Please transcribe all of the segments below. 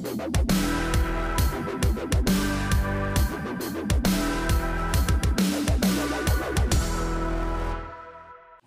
Thank you.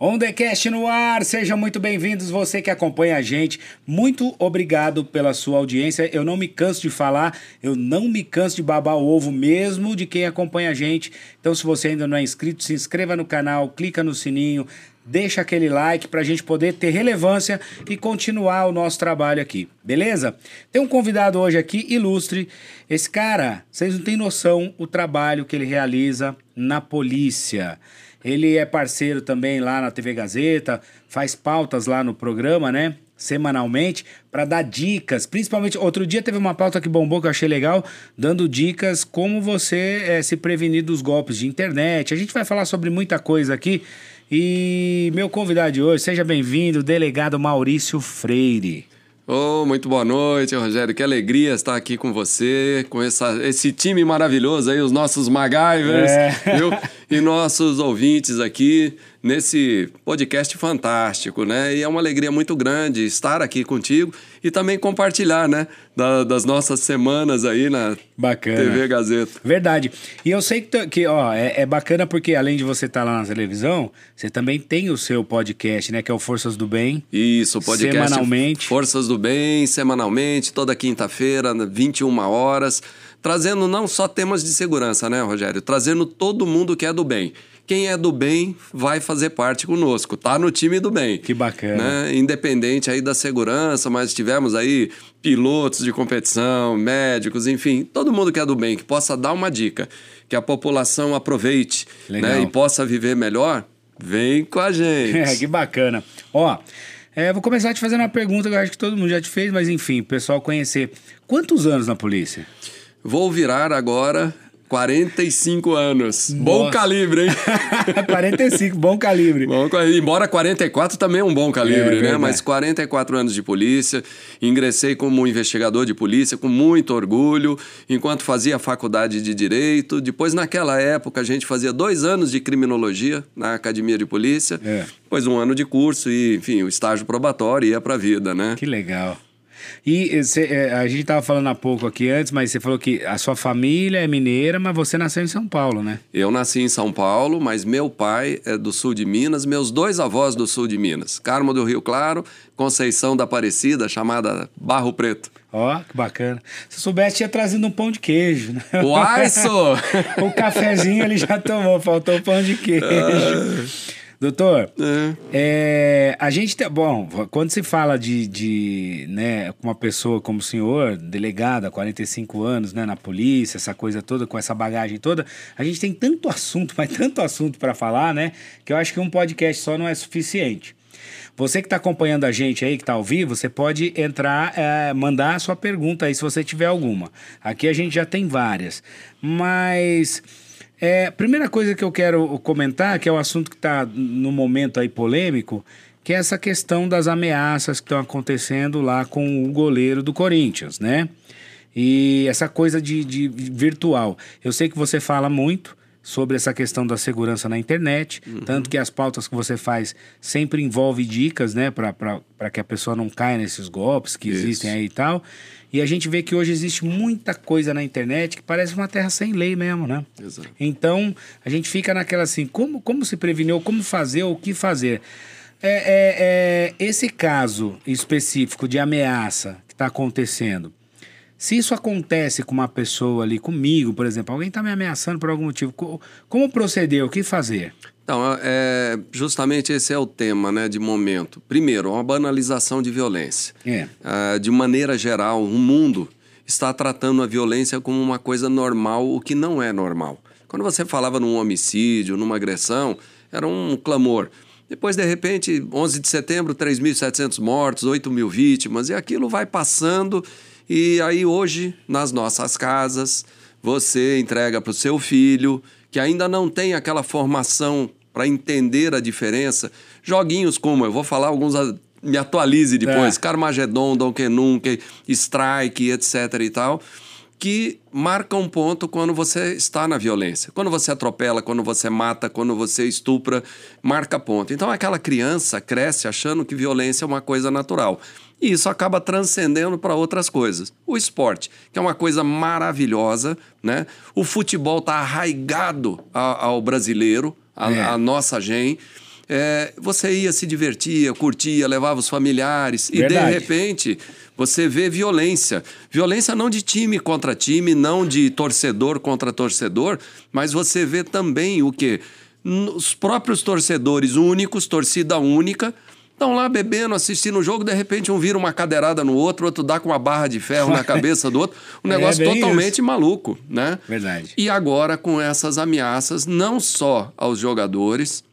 Ondecast no ar, sejam muito bem-vindos, você que acompanha a gente. Muito obrigado pela sua audiência. Eu não me canso de falar, eu não me canso de babar o ovo mesmo de quem acompanha a gente. Então, se você ainda não é inscrito, se inscreva no canal, clica no sininho, deixa aquele like para a gente poder ter relevância e continuar o nosso trabalho aqui, beleza? Tem um convidado hoje aqui ilustre. Esse cara, vocês não têm noção o trabalho que ele realiza na polícia. Ele é parceiro também lá na TV Gazeta, faz pautas lá no programa, né? Semanalmente, para dar dicas. Principalmente, outro dia teve uma pauta que bombou que eu achei legal, dando dicas como você é, se prevenir dos golpes de internet. A gente vai falar sobre muita coisa aqui. E meu convidado de hoje, seja bem-vindo, delegado Maurício Freire. Oh, muito boa noite, Rogério. Que alegria estar aqui com você, com essa, esse time maravilhoso aí, os nossos MacGyvers, é. viu? E nossos ouvintes aqui nesse podcast fantástico, né? E é uma alegria muito grande estar aqui contigo e também compartilhar, né? Da, das nossas semanas aí na bacana. TV Gazeta. Verdade. E eu sei que, que ó, é, é bacana porque além de você estar lá na televisão, você também tem o seu podcast, né? Que é o Forças do Bem. Isso, podcast. Semanalmente. Forças do Bem, semanalmente, toda quinta-feira, 21 horas trazendo não só temas de segurança, né, Rogério? Trazendo todo mundo que é do bem quem é do bem vai fazer parte conosco, tá no time do bem. Que bacana. Né? Independente aí da segurança, mas tivemos aí pilotos de competição, médicos, enfim, todo mundo que é do bem, que possa dar uma dica, que a população aproveite né? e possa viver melhor, vem com a gente. É, que bacana. Ó, é, vou começar te fazendo uma pergunta que eu acho que todo mundo já te fez, mas enfim, o pessoal conhecer. Quantos anos na polícia? Vou virar agora 45 anos. Nossa. Bom calibre, hein? 45, bom calibre. Bom, embora 44 também é um bom calibre, é, né? Mas 44 anos de polícia. Ingressei como investigador de polícia com muito orgulho, enquanto fazia a faculdade de Direito. Depois, naquela época, a gente fazia dois anos de criminologia na Academia de Polícia. É. Depois um ano de curso e, enfim, o estágio probatório ia pra vida, né? Que legal. E cê, é, a gente estava falando há pouco aqui antes, mas você falou que a sua família é mineira, mas você nasceu em São Paulo, né? Eu nasci em São Paulo, mas meu pai é do sul de Minas, meus dois avós do sul de Minas. Carmo do Rio Claro, Conceição da Aparecida, chamada Barro Preto. Ó, oh, que bacana. Se soubesse, tinha trazido um pão de queijo, né? Uai, só! o cafezinho ele já tomou, faltou o pão de queijo. Doutor, é. É, a gente tem. Bom, quando se fala de, de né, uma pessoa como o senhor, delegada, 45 anos, né, na polícia, essa coisa toda, com essa bagagem toda, a gente tem tanto assunto, mas tanto assunto para falar, né, que eu acho que um podcast só não é suficiente. Você que está acompanhando a gente aí, que está ao vivo, você pode entrar, é, mandar a sua pergunta aí, se você tiver alguma. Aqui a gente já tem várias. Mas é, primeira coisa que eu quero comentar, que é o assunto que está no momento aí polêmico, que é essa questão das ameaças que estão acontecendo lá com o goleiro do Corinthians, né? E essa coisa de, de virtual. Eu sei que você fala muito sobre essa questão da segurança na internet, uhum. tanto que as pautas que você faz sempre envolve dicas, né, para que a pessoa não caia nesses golpes que Isso. existem aí e tal. E a gente vê que hoje existe muita coisa na internet que parece uma terra sem lei mesmo, né? Exato. Então, a gente fica naquela assim, como, como se prevenir, ou como fazer, ou o que fazer. É, é, é, esse caso específico de ameaça que está acontecendo, se isso acontece com uma pessoa ali, comigo, por exemplo, alguém está me ameaçando por algum motivo, como proceder, o que fazer? Então, é, justamente esse é o tema né, de momento. Primeiro, uma banalização de violência. É. Uh, de maneira geral, o mundo está tratando a violência como uma coisa normal, o que não é normal. Quando você falava num homicídio, numa agressão, era um clamor. Depois, de repente, 11 de setembro, 3.700 mortos, 8 mil vítimas, e aquilo vai passando. E aí, hoje, nas nossas casas, você entrega para o seu filho, que ainda não tem aquela formação para entender a diferença. Joguinhos como, eu vou falar alguns, me atualize depois, é. Carmageddon, Donkey Nukem, Strike, etc e tal, que marca um ponto quando você está na violência. Quando você atropela, quando você mata, quando você estupra, marca ponto. Então aquela criança cresce achando que violência é uma coisa natural. E isso acaba transcendendo para outras coisas. O esporte, que é uma coisa maravilhosa, né? O futebol está arraigado ao brasileiro, a, é. a nossa gente. É, você ia se divertia, curtia, levava os familiares Verdade. e de repente você vê violência. Violência não de time contra time, não de torcedor contra torcedor, mas você vê também o que? Os próprios torcedores únicos, torcida única, estão lá bebendo, assistindo o jogo, de repente um vira uma cadeirada no outro, outro dá com uma barra de ferro na cabeça do outro. Um é negócio é totalmente isso. maluco, né? Verdade. E agora com essas ameaças, não só aos jogadores,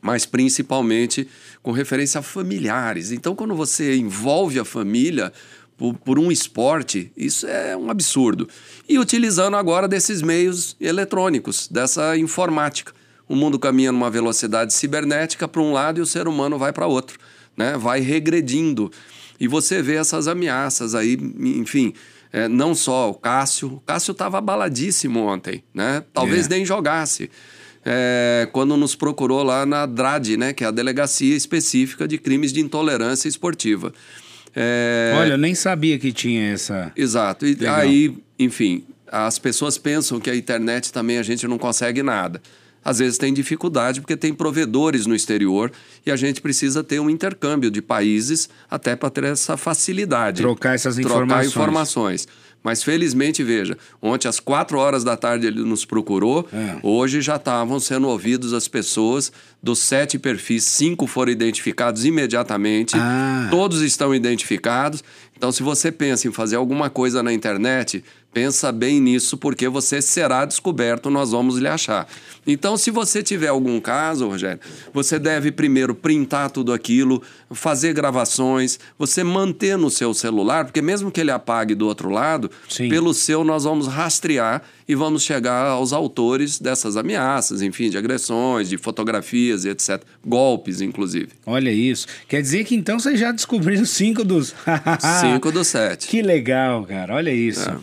mas principalmente com referência a familiares. Então, quando você envolve a família por, por, um esporte, isso é um absurdo. E utilizando agora desses meios eletrônicos, dessa informática. O mundo caminha numa velocidade cibernética para um lado e o ser humano vai para outro, né? vai regredindo. E você vê essas ameaças aí, enfim. É, não só o Cássio, o Cássio estava abaladíssimo ontem, né? Talvez é. nem jogasse é, quando nos procurou lá na DRAD, né, que é a Delegacia Específica de Crimes de Intolerância Esportiva. É... Olha, eu nem sabia que tinha essa. Exato. E Legal. aí, enfim, as pessoas pensam que a internet também a gente não consegue nada. Às vezes tem dificuldade porque tem provedores no exterior e a gente precisa ter um intercâmbio de países até para ter essa facilidade. Trocar essas informações. Trocar informações. Mas felizmente, veja, ontem às quatro horas da tarde ele nos procurou, é. hoje já estavam sendo ouvidos as pessoas dos sete perfis, cinco foram identificados imediatamente, ah. todos estão identificados. Então, se você pensa em fazer alguma coisa na internet, pensa bem nisso, porque você será descoberto, nós vamos lhe achar. Então, se você tiver algum caso, Rogério, você deve primeiro printar tudo aquilo, fazer gravações, você manter no seu celular, porque mesmo que ele apague do outro lado, Sim. pelo seu nós vamos rastrear e vamos chegar aos autores dessas ameaças, enfim, de agressões, de fotografias e etc. Golpes, inclusive. Olha isso. Quer dizer que então vocês já descobriram cinco dos. cinco dos sete. Que legal, cara. Olha isso. É.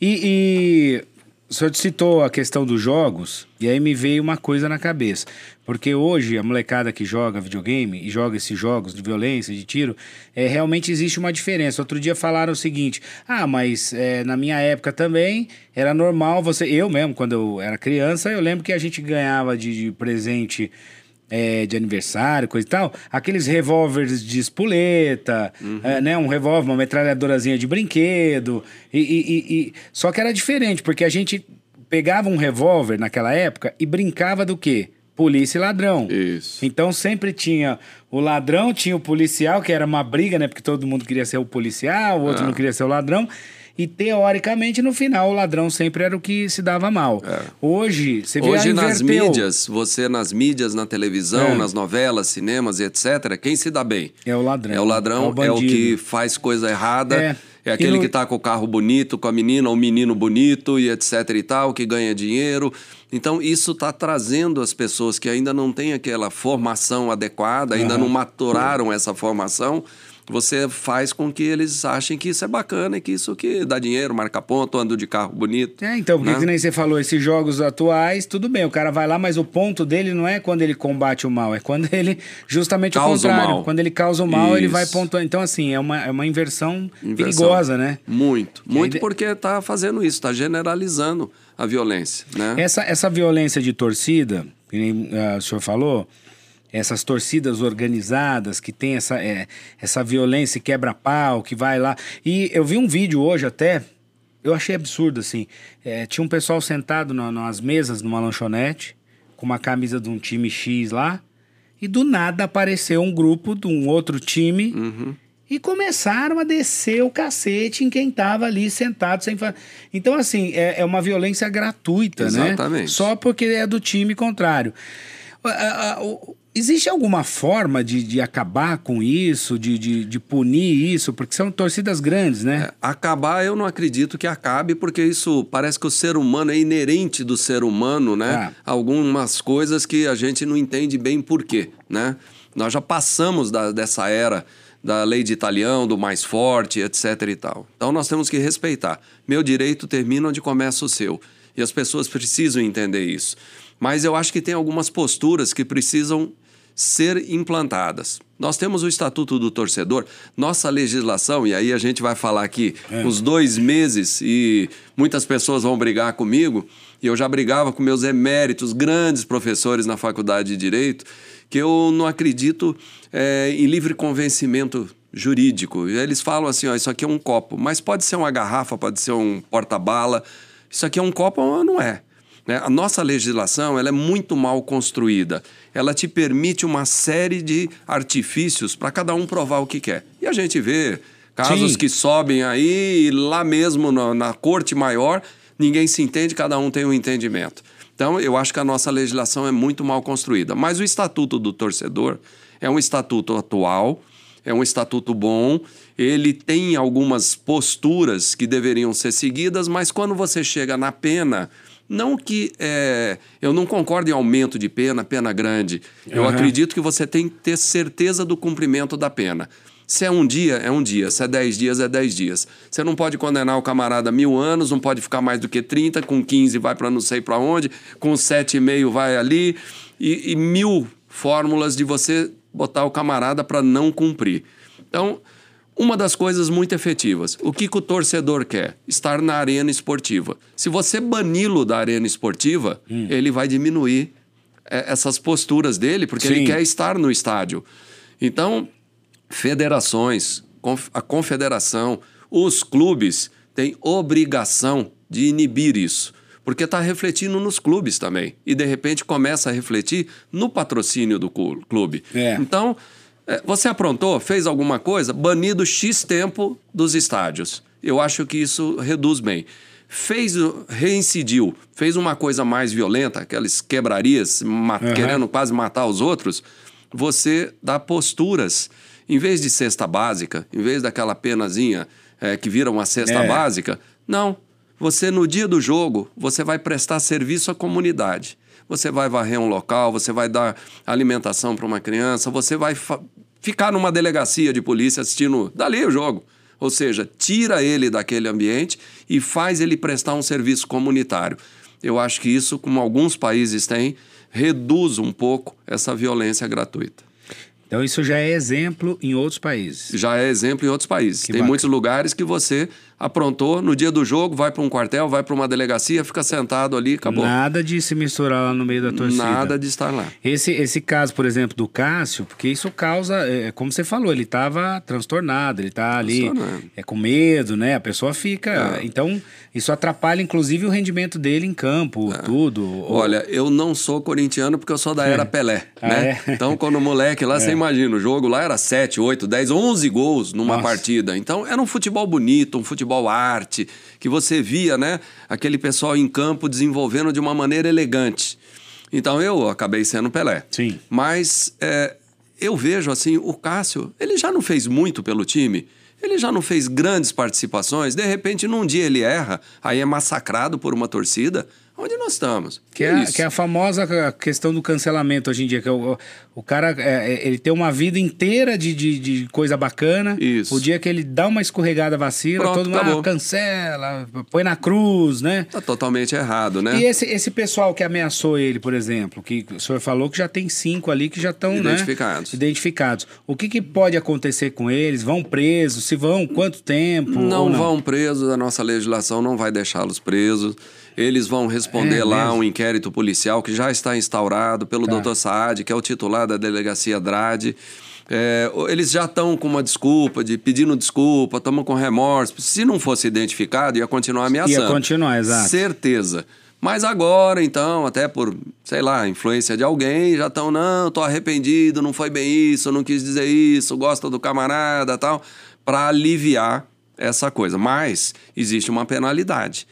E, e o senhor citou a questão dos jogos, e aí me veio uma coisa na cabeça. Porque hoje a molecada que joga videogame e joga esses jogos de violência, de tiro, é, realmente existe uma diferença. Outro dia falaram o seguinte: ah, mas é, na minha época também era normal você. Eu mesmo, quando eu era criança, eu lembro que a gente ganhava de, de presente é, de aniversário, coisa e tal, aqueles revólveres de espoleta, uhum. é, né? Um revólver, uma metralhadorazinha de brinquedo. E, e, e, Só que era diferente, porque a gente pegava um revólver naquela época e brincava do quê? Polícia e ladrão. Isso. Então sempre tinha o ladrão, tinha o policial, que era uma briga, né? Porque todo mundo queria ser o policial, o outro ah. não queria ser o ladrão. E teoricamente, no final, o ladrão sempre era o que se dava mal. É. Hoje, você vê Hoje, nas mídias, você nas mídias, na televisão, é. nas novelas, cinemas e etc., quem se dá bem? É o ladrão. É o ladrão, é o, é o que faz coisa errada. É. É aquele no... que tá com o carro bonito, com a menina, ou o menino bonito e etc e tal, que ganha dinheiro. Então, isso está trazendo as pessoas que ainda não têm aquela formação adequada, ainda uhum. não maturaram essa formação, você faz com que eles achem que isso é bacana e que isso que dá dinheiro, marca ponto, ando de carro bonito. É, então, porque né? que nem você falou, esses jogos atuais, tudo bem, o cara vai lá, mas o ponto dele não é quando ele combate o mal, é quando ele, justamente causa o contrário, o quando ele causa o mal, isso. ele vai pontuando. Então, assim, é uma, é uma inversão, inversão. perigosa, né? Muito, muito porque está fazendo isso, está generalizando a violência, né? Essa, essa violência de torcida, que nem uh, o senhor falou, essas torcidas organizadas que tem essa, é, essa violência quebra-pau, que vai lá. E eu vi um vídeo hoje até, eu achei absurdo assim. É, tinha um pessoal sentado no, nas mesas numa lanchonete, com uma camisa de um time X lá, e do nada apareceu um grupo de um outro time. Uhum. E começaram a descer o cacete em quem estava ali sentado sem fazer. Então, assim, é, é uma violência gratuita, Exatamente. né? Exatamente. Só porque é do time contrário. Existe alguma forma de, de acabar com isso, de, de, de, punir isso? Porque são torcidas grandes, né? É, acabar eu não acredito que acabe, porque isso parece que o ser humano é inerente do ser humano, né? Ah. Algumas coisas que a gente não entende bem por quê, né? Nós já passamos da, dessa era da lei de italião, do mais forte, etc e tal. Então nós temos que respeitar. Meu direito termina onde começa o seu. E as pessoas precisam entender isso. Mas eu acho que tem algumas posturas que precisam ser implantadas. Nós temos o Estatuto do Torcedor, nossa legislação, e aí a gente vai falar aqui é. uns dois meses e muitas pessoas vão brigar comigo, e eu já brigava com meus eméritos, grandes professores na Faculdade de Direito, que eu não acredito é, em livre convencimento jurídico. Eles falam assim: ó, isso aqui é um copo, mas pode ser uma garrafa, pode ser um porta-bala. Isso aqui é um copo ou não é? Né? A nossa legislação ela é muito mal construída. Ela te permite uma série de artifícios para cada um provar o que quer. E a gente vê casos Sim. que sobem aí, e lá mesmo na, na corte maior, ninguém se entende, cada um tem um entendimento. Então, eu acho que a nossa legislação é muito mal construída. Mas o Estatuto do Torcedor é um estatuto atual, é um estatuto bom, ele tem algumas posturas que deveriam ser seguidas, mas quando você chega na pena, não que é, eu não concordo em aumento de pena, pena grande. Eu uhum. acredito que você tem que ter certeza do cumprimento da pena. Se é um dia, é um dia. Se é dez dias, é dez dias. Você não pode condenar o camarada mil anos, não pode ficar mais do que 30, com 15 vai para não sei para onde, com sete e meio vai ali, e, e mil fórmulas de você botar o camarada para não cumprir. Então, uma das coisas muito efetivas. O que, que o torcedor quer? Estar na arena esportiva. Se você bani-lo da arena esportiva, hum. ele vai diminuir é, essas posturas dele, porque Sim. ele quer estar no estádio. Então, federações, a confederação, os clubes têm obrigação de inibir isso. Porque está refletindo nos clubes também. E de repente começa a refletir no patrocínio do clube. É. Então, você aprontou, fez alguma coisa, banido X tempo dos estádios. Eu acho que isso reduz bem. Fez, reincidiu, fez uma coisa mais violenta, aquelas quebrarias, uhum. querendo quase matar os outros, você dá posturas. Em vez de cesta básica, em vez daquela penazinha é, que vira uma cesta é. básica, não. Você, no dia do jogo, você vai prestar serviço à comunidade você vai varrer um local, você vai dar alimentação para uma criança, você vai ficar numa delegacia de polícia assistindo dali o jogo. Ou seja, tira ele daquele ambiente e faz ele prestar um serviço comunitário. Eu acho que isso, como alguns países têm, reduz um pouco essa violência gratuita. Então isso já é exemplo em outros países. Já é exemplo em outros países. Que Tem bacana. muitos lugares que você aprontou no dia do jogo, vai para um quartel, vai para uma delegacia, fica sentado ali, acabou. Nada de se misturar lá no meio da torcida. Nada de estar lá. Esse, esse caso, por exemplo, do Cássio, porque isso causa, é, como você falou, ele estava transtornado, ele está ali é, com medo, né? A pessoa fica. É. Então, isso atrapalha, inclusive, o rendimento dele em campo, é. tudo. Olha, eu não sou corintiano porque eu sou da era é. Pelé, ah, né? É? Então, quando o moleque lá, você imagina, o jogo lá era 7, 8, 10, 11 gols numa Nossa. partida. Então, era um futebol bonito, um futebol futebol arte, que você via, né, aquele pessoal em campo desenvolvendo de uma maneira elegante. Então eu acabei sendo Pelé. Sim. Mas é, eu vejo assim, o Cássio, ele já não fez muito pelo time. Ele já não fez grandes participações, de repente num dia ele erra, aí é massacrado por uma torcida. Onde nós estamos? Que é, que é a famosa questão do cancelamento hoje em dia. Que é o, o cara é, é, ele tem uma vida inteira de, de, de, coisa bacana. Isso. O dia que ele dá uma escorregada vacila, Pronto, todo mundo ah, cancela, põe na cruz, né? Tá totalmente errado, né? E esse, esse pessoal que ameaçou ele, por exemplo, que o senhor falou que já tem cinco ali que já estão né, identificados. Né, identificados. O que, que pode acontecer com eles? Vão presos? Se vão, quanto tempo? Não, não? vão presos, a nossa legislação não vai deixá-los presos. Eles vão responder é lá mesmo? um inquérito policial que já está instaurado pelo tá. Dr. Saad, que é o titular da delegacia Drade. É, eles já estão com uma desculpa, de pedindo desculpa, estamos com remorso. Se não fosse identificado, ia continuar ameaçando. Ia continuar, exato. Certeza. Mas agora, então, até por, sei lá, influência de alguém, já estão, não, tô arrependido, não foi bem isso, não quis dizer isso, gosta do camarada tal, para aliviar essa coisa. Mas existe uma penalidade.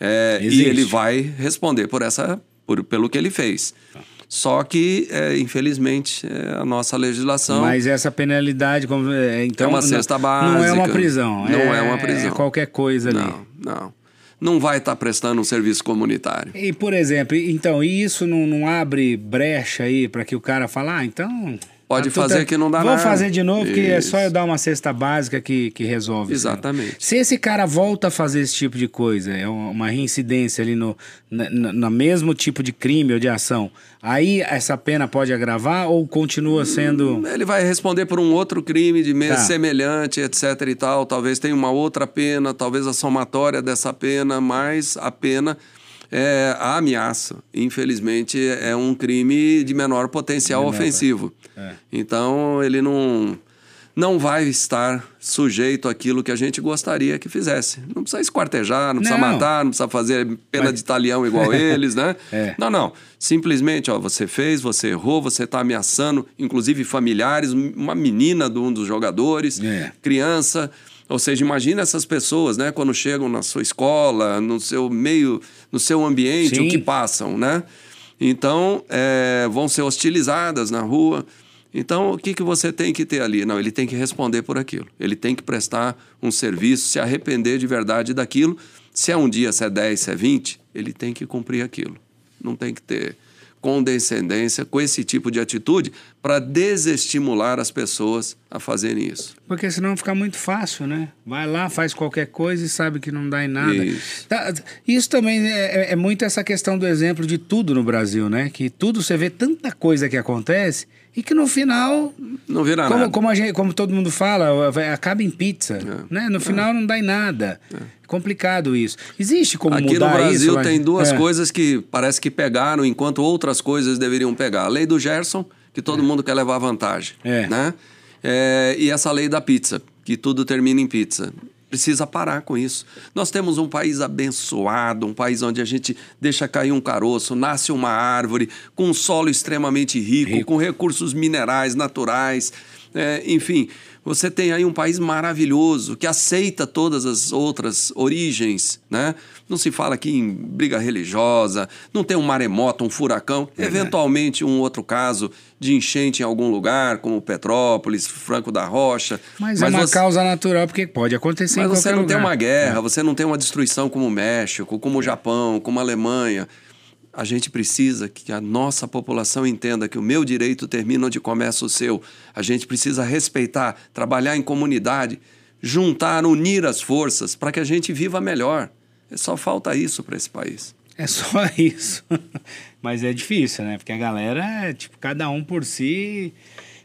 É, e ele vai responder por essa, por, pelo que ele fez. Tá. Só que, é, infelizmente, é a nossa legislação. Mas essa penalidade, como, é, então. É uma cesta não, básica. Não é uma prisão. Não é, é uma prisão. É qualquer coisa ali. Não, não. Não vai estar tá prestando um serviço comunitário. E, por exemplo, então, isso não, não abre brecha aí para que o cara fale, ah, então Pode fazer que não dá Vou nada. Vou fazer de novo, que é só eu dar uma cesta básica que, que resolve. Exatamente. Se esse cara volta a fazer esse tipo de coisa, é uma reincidência ali no, na, mesmo tipo de crime ou de ação, aí essa pena pode agravar ou continua sendo. Hum, ele vai responder por um outro crime de tá. semelhante, etc e tal. Talvez tenha uma outra pena, talvez a somatória dessa pena, mais a pena é, a ameaça, infelizmente, é um crime de menor potencial menor, ofensivo. É. Então, ele não, não vai estar sujeito àquilo que a gente gostaria que fizesse. Não precisa esquartejar, não precisa não. matar, não precisa fazer pena Mas... de talhão igual eles, né? É. Não, não. Simplesmente, ó, você fez, você errou, você está ameaçando, inclusive familiares, uma menina de um dos jogadores, é. criança. Ou seja, imagina essas pessoas, né, quando chegam na sua escola, no seu meio, no seu ambiente, Sim. o que passam, né? Então, é, vão ser hostilizadas na rua. Então, o que, que você tem que ter ali? Não, ele tem que responder por aquilo. Ele tem que prestar um serviço, se arrepender de verdade daquilo. Se é um dia, se é 10, se é 20, ele tem que cumprir aquilo. Não tem que ter condescendência com esse tipo de atitude para desestimular as pessoas a fazerem isso. Porque senão fica muito fácil, né? Vai lá, faz qualquer coisa e sabe que não dá em nada. Isso, tá, isso também é, é, é muito essa questão do exemplo de tudo no Brasil, né? Que tudo você vê tanta coisa que acontece e que no final não vira como, nada. Como, gente, como todo mundo fala, acaba em pizza, é. né? No final é. não dá em nada. É. complicado isso. Existe como Aqui mudar no Brasil isso, tem duas é. coisas que parece que pegaram enquanto outras coisas deveriam pegar. A lei do Gerson, que todo é. mundo quer levar vantagem, é. né? e essa lei da pizza, que tudo termina em pizza precisa parar com isso. Nós temos um país abençoado, um país onde a gente deixa cair um caroço, nasce uma árvore, com um solo extremamente rico, rico. com recursos minerais naturais, é, enfim. Você tem aí um país maravilhoso que aceita todas as outras origens, né? Não se fala aqui em briga religiosa, não tem um maremoto, um furacão, é eventualmente um outro caso de enchente em algum lugar, como Petrópolis, Franco da Rocha. Mas, mas é uma você... causa natural, porque pode acontecer mas em você não lugar. tem uma guerra, é. você não tem uma destruição como o México, como o Japão, como a Alemanha. A gente precisa que a nossa população entenda que o meu direito termina onde começa o seu. A gente precisa respeitar, trabalhar em comunidade, juntar, unir as forças para que a gente viva melhor. É só falta isso para esse país. É só isso. Mas é difícil, né? Porque a galera, tipo, cada um por si.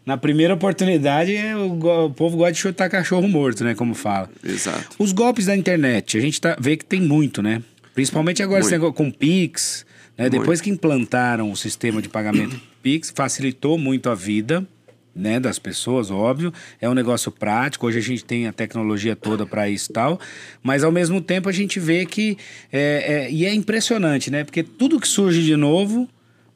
Na primeira oportunidade, o, o povo gosta de chutar cachorro morto, né? Como fala. Exato. Os golpes da internet, a gente tá, vê que tem muito, né? Principalmente agora muito. esse negócio com Pix. Né? Depois que implantaram o sistema de pagamento Pix, facilitou muito a vida né, das pessoas, óbvio. É um negócio prático. Hoje a gente tem a tecnologia toda para isso e tal. Mas ao mesmo tempo a gente vê que. É, é, e é impressionante, né? Porque tudo que surge de novo.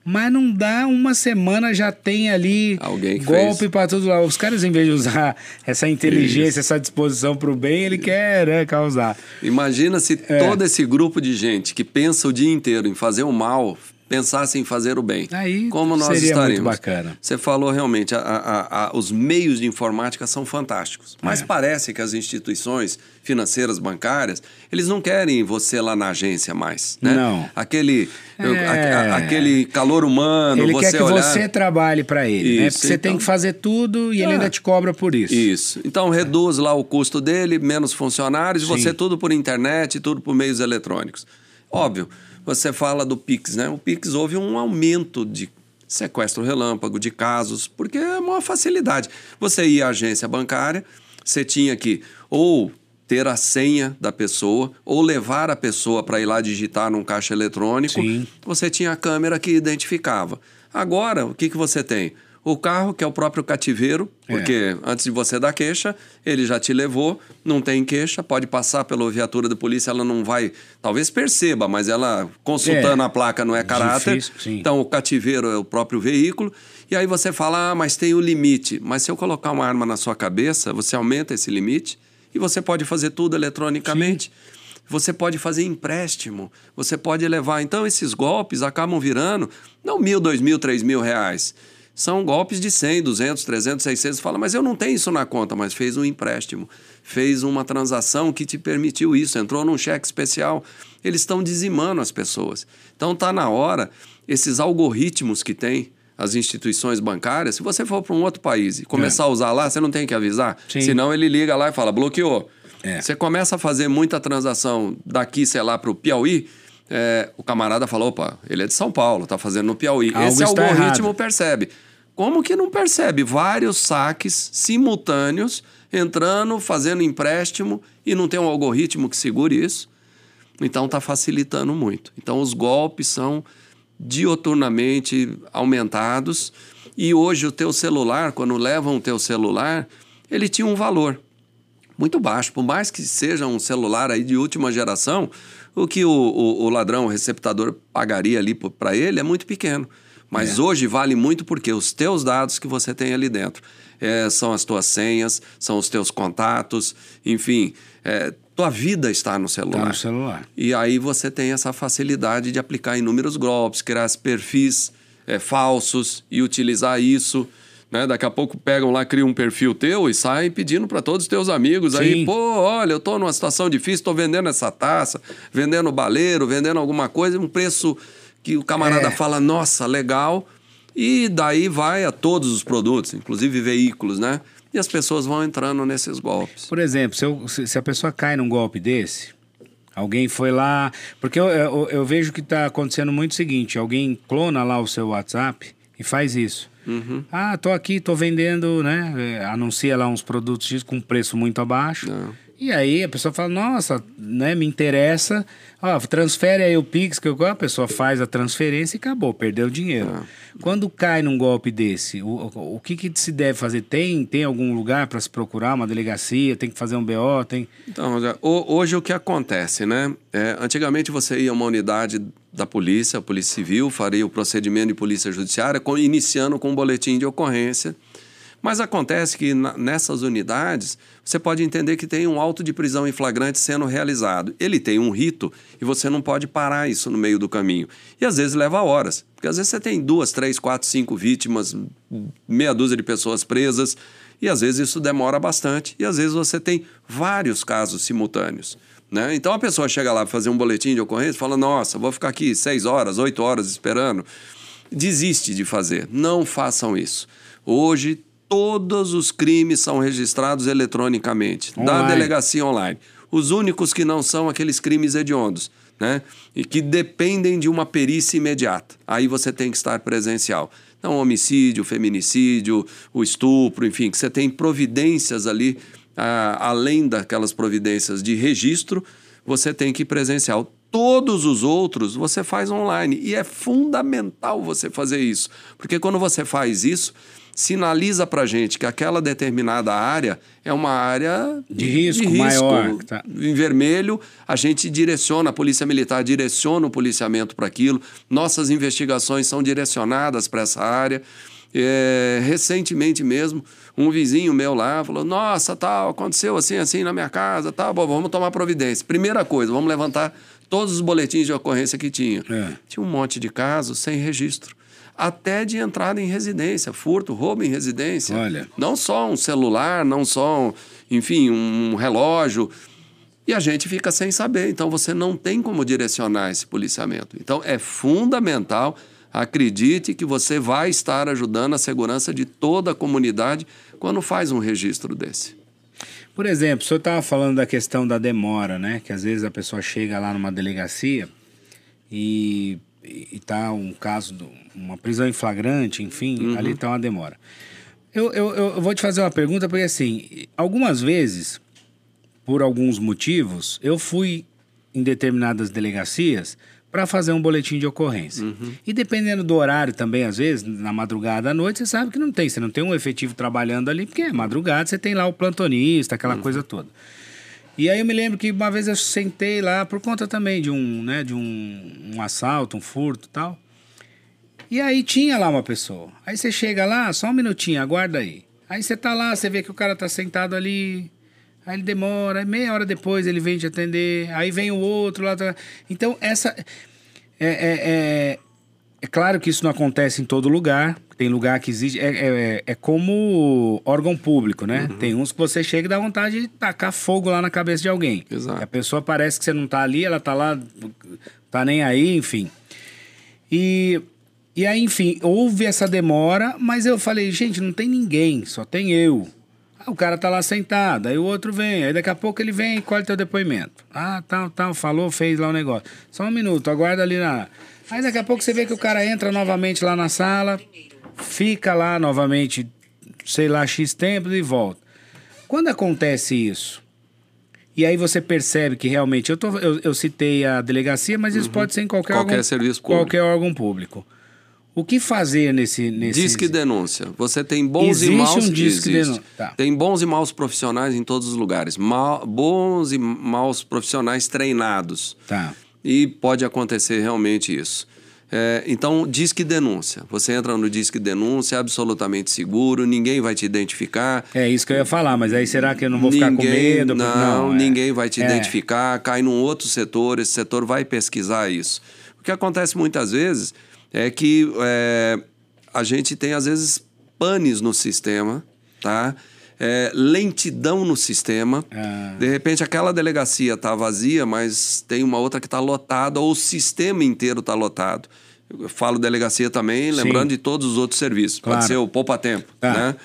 Mas não dá uma semana, já tem ali Alguém golpe para tudo lá. Os caras, em vez de usar essa inteligência, Isso. essa disposição para o bem, ele quer né, causar. Imagina se é. todo esse grupo de gente que pensa o dia inteiro em fazer o mal pensasse em fazer o bem. Aí como nós seria estaríamos. muito bacana. Você falou realmente, a, a, a, os meios de informática são fantásticos, mas é. parece que as instituições financeiras, bancárias, eles não querem você lá na agência mais, né? Não. Aquele, é. aquele calor humano, ele quer que olhar... você trabalhe para ele, isso, né? Porque então... você tem então. que fazer tudo e ele ainda te cobra por isso. Isso. Então reduz lá o custo dele, menos funcionários, Sim. você tudo por internet, tudo por meios eletrônicos. Óbvio, você fala do Pix, né? O Pix houve um aumento de sequestro relâmpago, de casos, porque é uma facilidade. Você ia à agência bancária, você tinha que ou ter a senha da pessoa ou levar a pessoa para ir lá digitar num caixa eletrônico. Sim. Você tinha a câmera que identificava. Agora, o que, que você tem? O carro, que é o próprio cativeiro, é. porque é. antes de você dar queixa, ele já te levou, não tem queixa, pode passar pela viatura da polícia, ela não vai, talvez perceba, mas ela consultando é. a placa não é caráter. Difícil, então o cativeiro é o próprio veículo. E aí você fala, ah, mas tem o limite. Mas se eu colocar uma arma na sua cabeça, você aumenta esse limite e você pode fazer tudo eletronicamente. Sim. Você pode fazer empréstimo, você pode levar. Então, esses golpes acabam virando não mil, dois mil, três mil reais são golpes de 100, 200, 300, 600. Fala, mas eu não tenho isso na conta, mas fez um empréstimo, fez uma transação que te permitiu isso, entrou num cheque especial. Eles estão dizimando as pessoas. Então está na hora, esses algoritmos que tem, as instituições bancárias, se você for para um outro país e começar é. a usar lá, você não tem que avisar. Sim. Senão ele liga lá e fala, bloqueou. É. Você começa a fazer muita transação daqui, sei lá, para o Piauí, é, o camarada falou, opa, ele é de São Paulo, está fazendo no Piauí. Algo Esse algoritmo errado. percebe. Como que não percebe? Vários saques simultâneos entrando, fazendo empréstimo e não tem um algoritmo que segure isso. Então está facilitando muito. Então os golpes são dioturnamente aumentados e hoje o teu celular, quando levam o teu celular, ele tinha um valor muito baixo. Por mais que seja um celular aí de última geração, o que o, o, o ladrão, o receptador pagaria ali para ele é muito pequeno. Mas é. hoje vale muito porque os teus dados que você tem ali dentro é, são as tuas senhas, são os teus contatos, enfim, é, tua vida está no celular. Está no celular. E aí você tem essa facilidade de aplicar inúmeros golpes, criar perfis é, falsos e utilizar isso. Né? Daqui a pouco pegam lá, criam um perfil teu e saem pedindo para todos os teus amigos Sim. aí, pô, olha, eu estou numa situação difícil, estou vendendo essa taça, vendendo baleiro, vendendo alguma coisa, um preço que o camarada é. fala, nossa, legal. E daí vai a todos os produtos, inclusive veículos, né? E as pessoas vão entrando nesses golpes. Por exemplo, se, eu, se a pessoa cai num golpe desse, alguém foi lá. Porque eu, eu, eu vejo que está acontecendo muito o seguinte: alguém clona lá o seu WhatsApp e faz isso. Uhum. Ah, tô aqui, tô vendendo, né? É, anuncia lá uns produtos com preço muito abaixo. Não e aí a pessoa fala, nossa, né, me interessa, ó, transfere aí o Pix, que eu, a pessoa faz a transferência e acabou, perdeu o dinheiro. Ah. Quando cai num golpe desse, o, o que, que se deve fazer? Tem, tem algum lugar para se procurar, uma delegacia, tem que fazer um BO? Tem... Então, hoje o que acontece, né? É, antigamente você ia a uma unidade da polícia, a polícia civil, faria o procedimento de polícia judiciária, com, iniciando com um boletim de ocorrência mas acontece que nessas unidades você pode entender que tem um auto de prisão em flagrante sendo realizado. Ele tem um rito e você não pode parar isso no meio do caminho. E às vezes leva horas, porque às vezes você tem duas, três, quatro, cinco vítimas, meia dúzia de pessoas presas, e às vezes isso demora bastante, e às vezes você tem vários casos simultâneos. Né? Então a pessoa chega lá para fazer um boletim de ocorrência e fala: Nossa, vou ficar aqui seis horas, oito horas esperando. Desiste de fazer. Não façam isso. Hoje todos os crimes são registrados eletronicamente, online. da delegacia online. Os únicos que não são aqueles crimes hediondos, né? E que dependem de uma perícia imediata. Aí você tem que estar presencial. Então, homicídio, feminicídio, o estupro, enfim, que você tem providências ali, ah, além daquelas providências de registro, você tem que ir presencial. Todos os outros você faz online. E é fundamental você fazer isso. Porque quando você faz isso, sinaliza para gente que aquela determinada área é uma área de risco, de risco. maior. Tá. Em vermelho, a gente direciona, a Polícia Militar direciona o policiamento para aquilo, nossas investigações são direcionadas para essa área. É, recentemente mesmo, um vizinho meu lá falou: Nossa, tal, aconteceu assim, assim na minha casa, tal, bom, vamos tomar providência. Primeira coisa, vamos levantar todos os boletins de ocorrência que tinha. É. Tinha um monte de casos sem registro até de entrada em residência, furto, roubo em residência. Olha. Não só um celular, não só, enfim, um relógio. E a gente fica sem saber. Então você não tem como direcionar esse policiamento. Então é fundamental, acredite que você vai estar ajudando a segurança de toda a comunidade quando faz um registro desse. Por exemplo, o senhor estava falando da questão da demora, né? Que às vezes a pessoa chega lá numa delegacia e e tá um caso, de uma prisão em flagrante, enfim, uhum. ali está uma demora. Eu, eu, eu vou te fazer uma pergunta, porque assim, algumas vezes, por alguns motivos, eu fui em determinadas delegacias para fazer um boletim de ocorrência. Uhum. E dependendo do horário também, às vezes, na madrugada à noite, você sabe que não tem, você não tem um efetivo trabalhando ali, porque é madrugada, você tem lá o plantonista, aquela uhum. coisa toda. E aí eu me lembro que uma vez eu sentei lá por conta também de um, né, de um, um assalto, um furto tal. E aí tinha lá uma pessoa. Aí você chega lá, só um minutinho, aguarda aí. Aí você tá lá, você vê que o cara tá sentado ali. Aí ele demora, meia hora depois ele vem te atender. Aí vem o outro lá. Então, essa. É, é, é, é claro que isso não acontece em todo lugar. Tem lugar que existe. É, é, é como órgão público, né? Uhum. Tem uns que você chega e dá vontade de tacar fogo lá na cabeça de alguém. Exato. a pessoa parece que você não tá ali, ela tá lá, tá nem aí, enfim. E, E aí, enfim, houve essa demora, mas eu falei, gente, não tem ninguém, só tem eu. Ah, o cara tá lá sentado, aí o outro vem, aí daqui a pouco ele vem e colhe teu depoimento. Ah, tal, tal, falou, fez lá o negócio. Só um minuto, aguarda ali na. Aí daqui a pouco você vê que o cara entra novamente lá na sala, fica lá novamente, sei lá, X tempo e volta. Quando acontece isso, e aí você percebe que realmente. Eu, tô, eu, eu citei a delegacia, mas isso uhum. pode ser em qualquer, qualquer órgão, serviço público. Qualquer órgão público. O que fazer nesse. nesse... Disque denúncia. Você tem bons existe e maus. Um disque denúncia. Tá. Tem bons e maus profissionais em todos os lugares. Bons e maus profissionais treinados. Tá. E pode acontecer realmente isso. É, então, Disque Denúncia. Você entra no Disque Denúncia, é absolutamente seguro, ninguém vai te identificar. É isso que eu ia falar, mas aí será que eu não vou ninguém, ficar com medo? Não, não é. ninguém vai te é. identificar, cai num outro setor, esse setor vai pesquisar isso. O que acontece muitas vezes é que é, a gente tem, às vezes, panes no sistema, tá? É, lentidão no sistema. Ah. De repente, aquela delegacia está vazia, mas tem uma outra que está lotada, ou o sistema inteiro está lotado. Eu falo delegacia também, Sim. lembrando de todos os outros serviços. Claro. Pode ser o poupa-tempo, ah. né?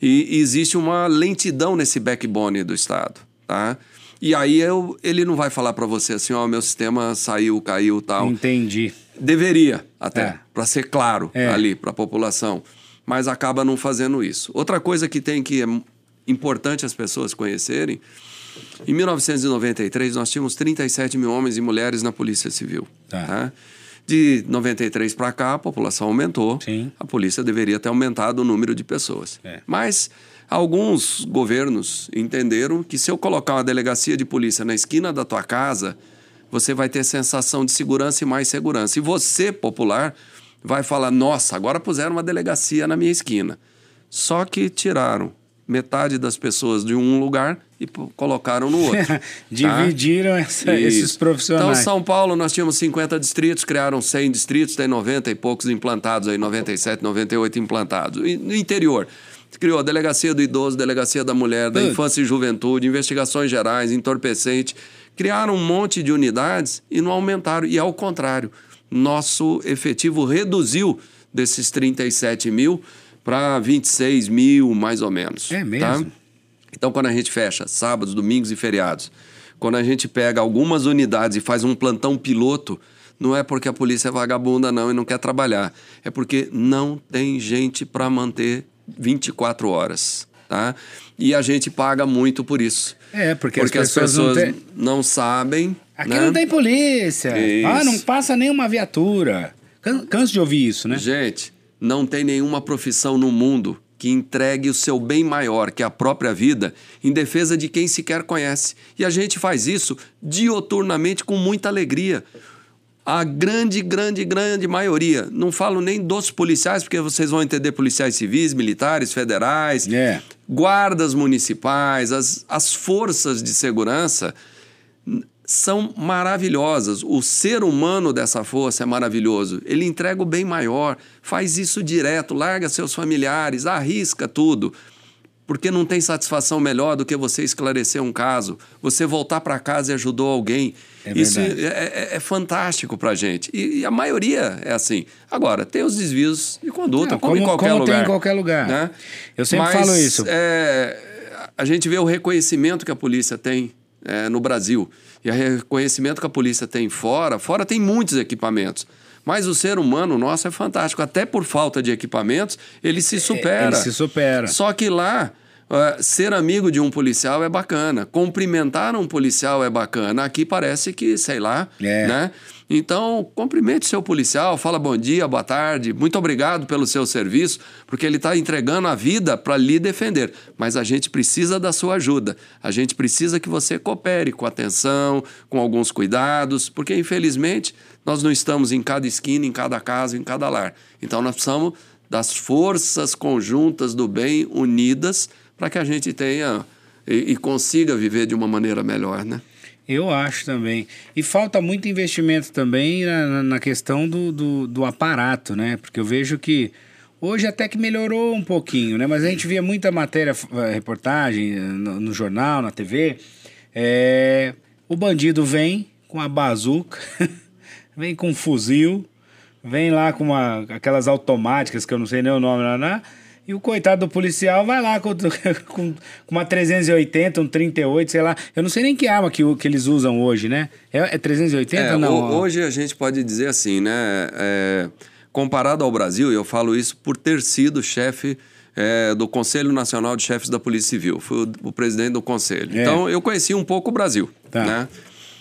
E, e existe uma lentidão nesse backbone do Estado, tá? E aí eu, ele não vai falar para você assim, ó, oh, meu sistema saiu, caiu, tal. Entendi. Deveria, até, é. para ser claro é. ali para a população mas acaba não fazendo isso. Outra coisa que tem que é importante as pessoas conhecerem, em 1993 nós tínhamos 37 mil homens e mulheres na Polícia Civil. Tá. Tá? De 93 para cá, a população aumentou. Sim. A polícia deveria ter aumentado o número de pessoas. É. Mas alguns governos entenderam que se eu colocar uma delegacia de polícia na esquina da tua casa, você vai ter sensação de segurança e mais segurança. E você, popular, vai falar: nossa, agora puseram uma delegacia na minha esquina. Só que tiraram metade das pessoas de um lugar e colocaram no outro. Tá? Dividiram essa, esses profissionais. Então, São Paulo, nós tínhamos 50 distritos, criaram 100 distritos, tem 90 e poucos implantados, aí 97, 98 implantados. E no interior, criou a Delegacia do Idoso, Delegacia da Mulher, da Infância e Juventude, Investigações Gerais, Entorpecente. Criaram um monte de unidades e não aumentaram. E ao contrário, nosso efetivo reduziu desses 37 mil para 26 mil, mais ou menos. É tá? mesmo? Tá? Então, quando a gente fecha sábados, domingos e feriados, quando a gente pega algumas unidades e faz um plantão piloto, não é porque a polícia é vagabunda, não, e não quer trabalhar. É porque não tem gente para manter 24 horas. Tá? E a gente paga muito por isso. É, porque, porque as pessoas, as pessoas não, tem... não sabem Aqui né? não tem polícia. Isso. Ah, não passa nenhuma viatura. Canso de ouvir isso, né? Gente, não tem nenhuma profissão no mundo que entregue o seu bem maior, que é a própria vida, em defesa de quem sequer conhece. E a gente faz isso dioturnamente com muita alegria. A grande, grande, grande maioria, não falo nem dos policiais, porque vocês vão entender policiais civis, militares, federais, é. guardas municipais, as, as forças de segurança são maravilhosas. O ser humano dessa força é maravilhoso. Ele entrega o bem maior, faz isso direto, larga seus familiares, arrisca tudo. Porque não tem satisfação melhor do que você esclarecer um caso, você voltar para casa e ajudou alguém. É isso é, é, é fantástico para gente. E, e, a maioria é assim. Agora, tem os desvios de conduta, não, como, como, em qualquer como lugar. Tem em qualquer lugar. Né? Eu sempre Mas, falo isso. É, a gente vê o reconhecimento que a polícia tem é, no Brasil. E o reconhecimento que a polícia tem fora, fora tem muitos equipamentos. Mas o ser humano nosso é fantástico. Até por falta de equipamentos, ele se supera. Ele se supera. Só que lá, uh, ser amigo de um policial é bacana. Cumprimentar um policial é bacana. Aqui parece que, sei lá, é. né? Então, cumprimente seu policial, fala bom dia, boa tarde, muito obrigado pelo seu serviço, porque ele está entregando a vida para lhe defender. Mas a gente precisa da sua ajuda. A gente precisa que você coopere com atenção, com alguns cuidados, porque infelizmente nós não estamos em cada esquina, em cada casa, em cada lar. Então, nós precisamos das forças conjuntas do bem unidas para que a gente tenha e, e consiga viver de uma maneira melhor, né? Eu acho também. E falta muito investimento também na, na questão do, do, do, aparato, né? Porque eu vejo que hoje até que melhorou um pouquinho, né? Mas a gente via muita matéria, eh, reportagem eh, no, no jornal, na TV. É, o bandido vem com a bazuca, vem com um fuzil, vem lá com uma, aquelas automáticas que eu não sei nem o nome lá, né? E o coitado do policial vai lá com, com, uma 380, um 38, sei lá. Eu não sei nem que arma que, que eles usam hoje, né? É, é 380 é, ou não? Hoje a gente pode dizer assim, né? É, comparado ao Brasil, eu falo isso por ter sido chefe é, do Conselho Nacional de Chefes da Polícia Civil. Fui o, o presidente do conselho. É. Então, eu conheci um pouco o Brasil, tá. né?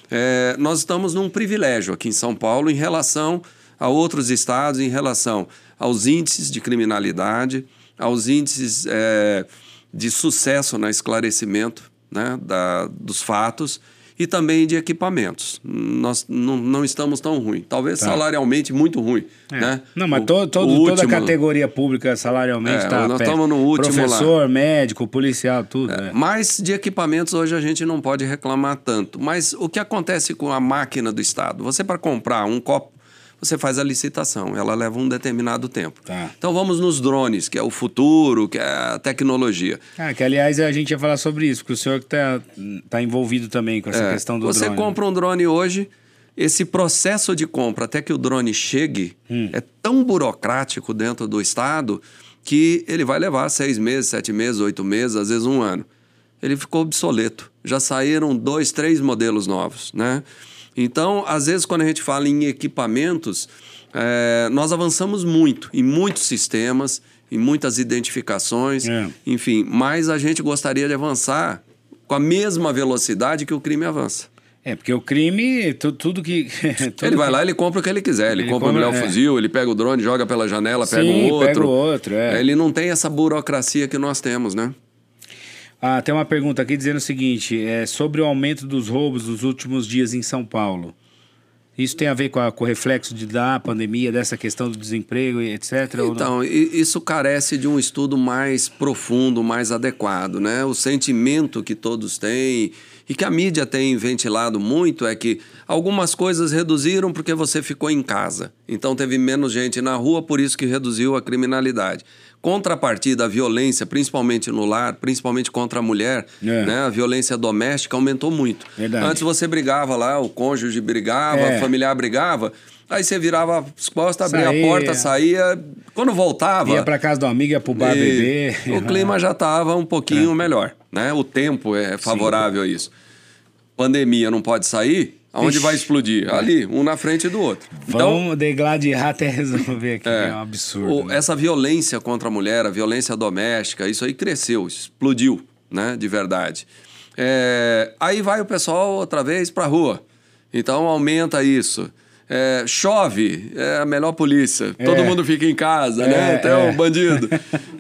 É, nós estamos num privilégio aqui em São Paulo em relação a outros estados, em relação aos índices de criminalidade, aos índices é, de sucesso no esclarecimento né, da, dos fatos e também de equipamentos. Nós não, não estamos tão ruim. Talvez tá. salarialmente muito ruim. É. Né? Não, mas o, todo, todo, último, toda a categoria pública salarialmente está. É, nós estamos no último Professor, lá. médico, policial, tudo. É, é. Mas de equipamentos hoje a gente não pode reclamar tanto. Mas o que acontece com a máquina do Estado? Você, para comprar um copo você faz a licitação. Ela leva um determinado tempo. Tá. Então vamos nos drones, que é o futuro, que é a tecnologia. Ah, que aliás a gente ia falar sobre isso, porque o senhor está tá envolvido também com essa é, questão do você drone. Você compra um drone hoje, esse processo de compra até que o drone chegue hum. é tão burocrático dentro do Estado que ele vai levar seis meses, sete meses, oito meses, às vezes um ano. Ele ficou obsoleto. Já saíram dois, três modelos novos, né? Então, às vezes, quando a gente fala em equipamentos, é, nós avançamos muito em muitos sistemas, em muitas identificações, é. enfim, mas a gente gostaria de avançar com a mesma velocidade que o crime avança. É, porque o crime, tu, tudo que. tudo ele vai lá, ele compra o que ele quiser. Ele, ele compra, compra o melhor é. fuzil, ele pega o drone, joga pela janela, Sim, pega um outro. Pega o outro, é. Ele não tem essa burocracia que nós temos, né? Ah, tem uma pergunta aqui dizendo o seguinte: é sobre o aumento dos roubos nos últimos dias em São Paulo. Isso tem a ver com, a, com o reflexo de, da pandemia, dessa questão do desemprego, etc? Então, isso carece de um estudo mais profundo, mais adequado, né? O sentimento que todos têm e que a mídia tem ventilado muito é que algumas coisas reduziram porque você ficou em casa. Então teve menos gente na rua, por isso que reduziu a criminalidade contrapartida à violência, principalmente no lar, principalmente contra a mulher, é. né? A violência doméstica aumentou muito. Verdade. Antes você brigava lá, o cônjuge brigava, é. familiar brigava. Aí você virava as costas, abria saía. a porta, saía. Quando voltava. Ia para casa do amigo, ia pro bar beber. O clima já estava um pouquinho é. melhor. Né? O tempo é favorável Sim. a isso. Pandemia não pode sair, Aonde vai explodir? Ali, um na frente do outro. Então, Vamos degladiar até resolver aqui, é, é um absurdo. O, né? Essa violência contra a mulher, a violência doméstica, isso aí cresceu, explodiu, né? De verdade. É, aí vai o pessoal outra vez para a rua. Então aumenta isso. É, chove, é a melhor polícia. É. Todo mundo fica em casa, é, né? Até é. o bandido.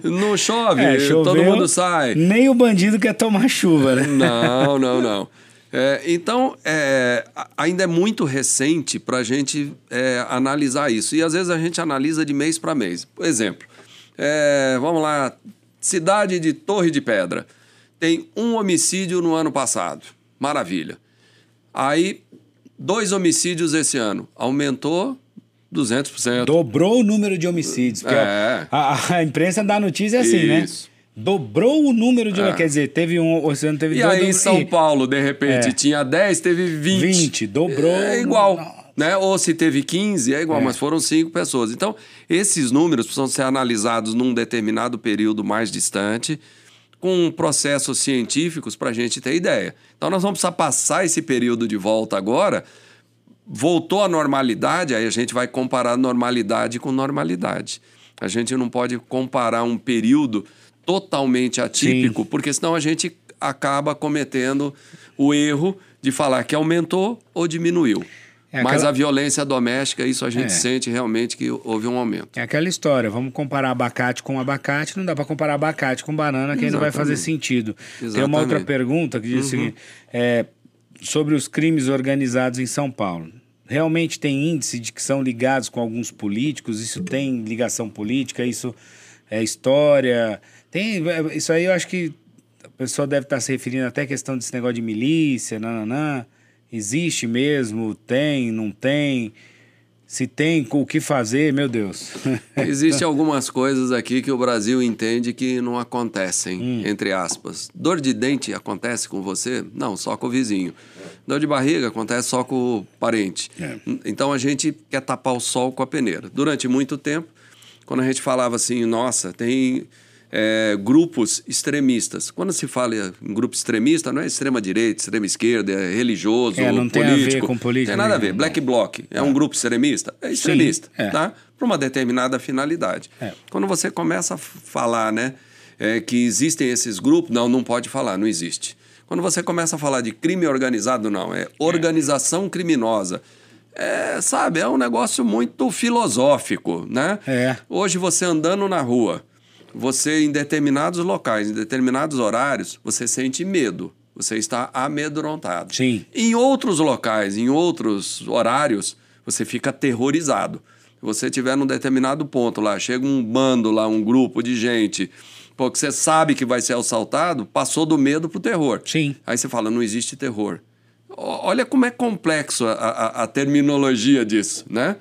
Não chove, é, todo mundo sai. Nem o bandido quer tomar chuva, né? Não, não, não. É, então, é, ainda é muito recente para a gente é, analisar isso. E às vezes a gente analisa de mês para mês. Por exemplo, é, vamos lá, cidade de Torre de Pedra. Tem um homicídio no ano passado. Maravilha. Aí, dois homicídios esse ano. Aumentou 200%. Dobrou o número de homicídios. É. A, a, imprensa dá notícia assim, né? Isso. Dobrou o número de. É. Quer dizer, teve um. O ano teve e. E aí em São Paulo, de repente, é. tinha 10, teve 20. 20, dobrou. É igual. Né? Ou se teve 15, é igual, é. mas foram cinco pessoas. Então, esses números precisam ser analisados num determinado período mais distante, com processos científicos para a gente ter ideia. Então, nós vamos precisar passar esse período de volta agora. Voltou à normalidade, aí a gente vai comparar normalidade com normalidade. A gente não pode comparar um período totalmente atípico, Sim. porque senão a gente acaba cometendo o erro de falar que aumentou ou diminuiu. É Mas a violência doméstica, isso a gente é. sente realmente que houve um aumento. É aquela história, vamos comparar abacate com abacate, não dá para comparar abacate com banana, que não vai fazer sentido. Exatamente. Tem uma outra pergunta que diz uhum. o seguinte, é, sobre os crimes organizados em São Paulo. Realmente tem índice de que são ligados com alguns políticos? Isso tem ligação política? Isso é história? Tem, isso aí eu acho que a pessoa deve estar se referindo até a questão desse negócio de milícia, nananã. Existe mesmo? Tem? Não tem? se tem o que fazer, meu Deus. Existem algumas coisas aqui que o Brasil entende que não acontecem, hum. entre aspas. Dor de dente acontece com você? Não, só com o vizinho. Dor de barriga acontece só com o parente. É. Então a gente quer tapar o sol com a peneira. Durante muito tempo, quando a gente falava assim, nossa, tem é, grupos extremistas. Quando se fala em grupo extremista, não é extrema direita, extrema esquerda, é religioso, é, não político. Tem a ver com política. Tem nada a ver. Black Bloc é, é, um grupo extremista? É extremista, Sim, é. tá? Para uma determinada finalidade. É. Quando você começa a falar, né, é, que existem esses grupos, não, não pode falar, não existe. Quando você começa a falar de crime organizado, não, é organização criminosa. É, sabe, é um negócio muito filosófico, né? É. Hoje você andando na rua, você em determinados locais, em determinados horários, você sente medo. Você está amedrontado. Sim. Em outros locais, em outros horários, você fica aterrorizado. Se você estiver num determinado ponto lá, chega um bando lá, um grupo de gente, porque você sabe que vai ser assaltado, passou do medo pro terror. Sim. Aí você fala, não existe terror. Olha como é complexo a, a, a terminologia disso, né?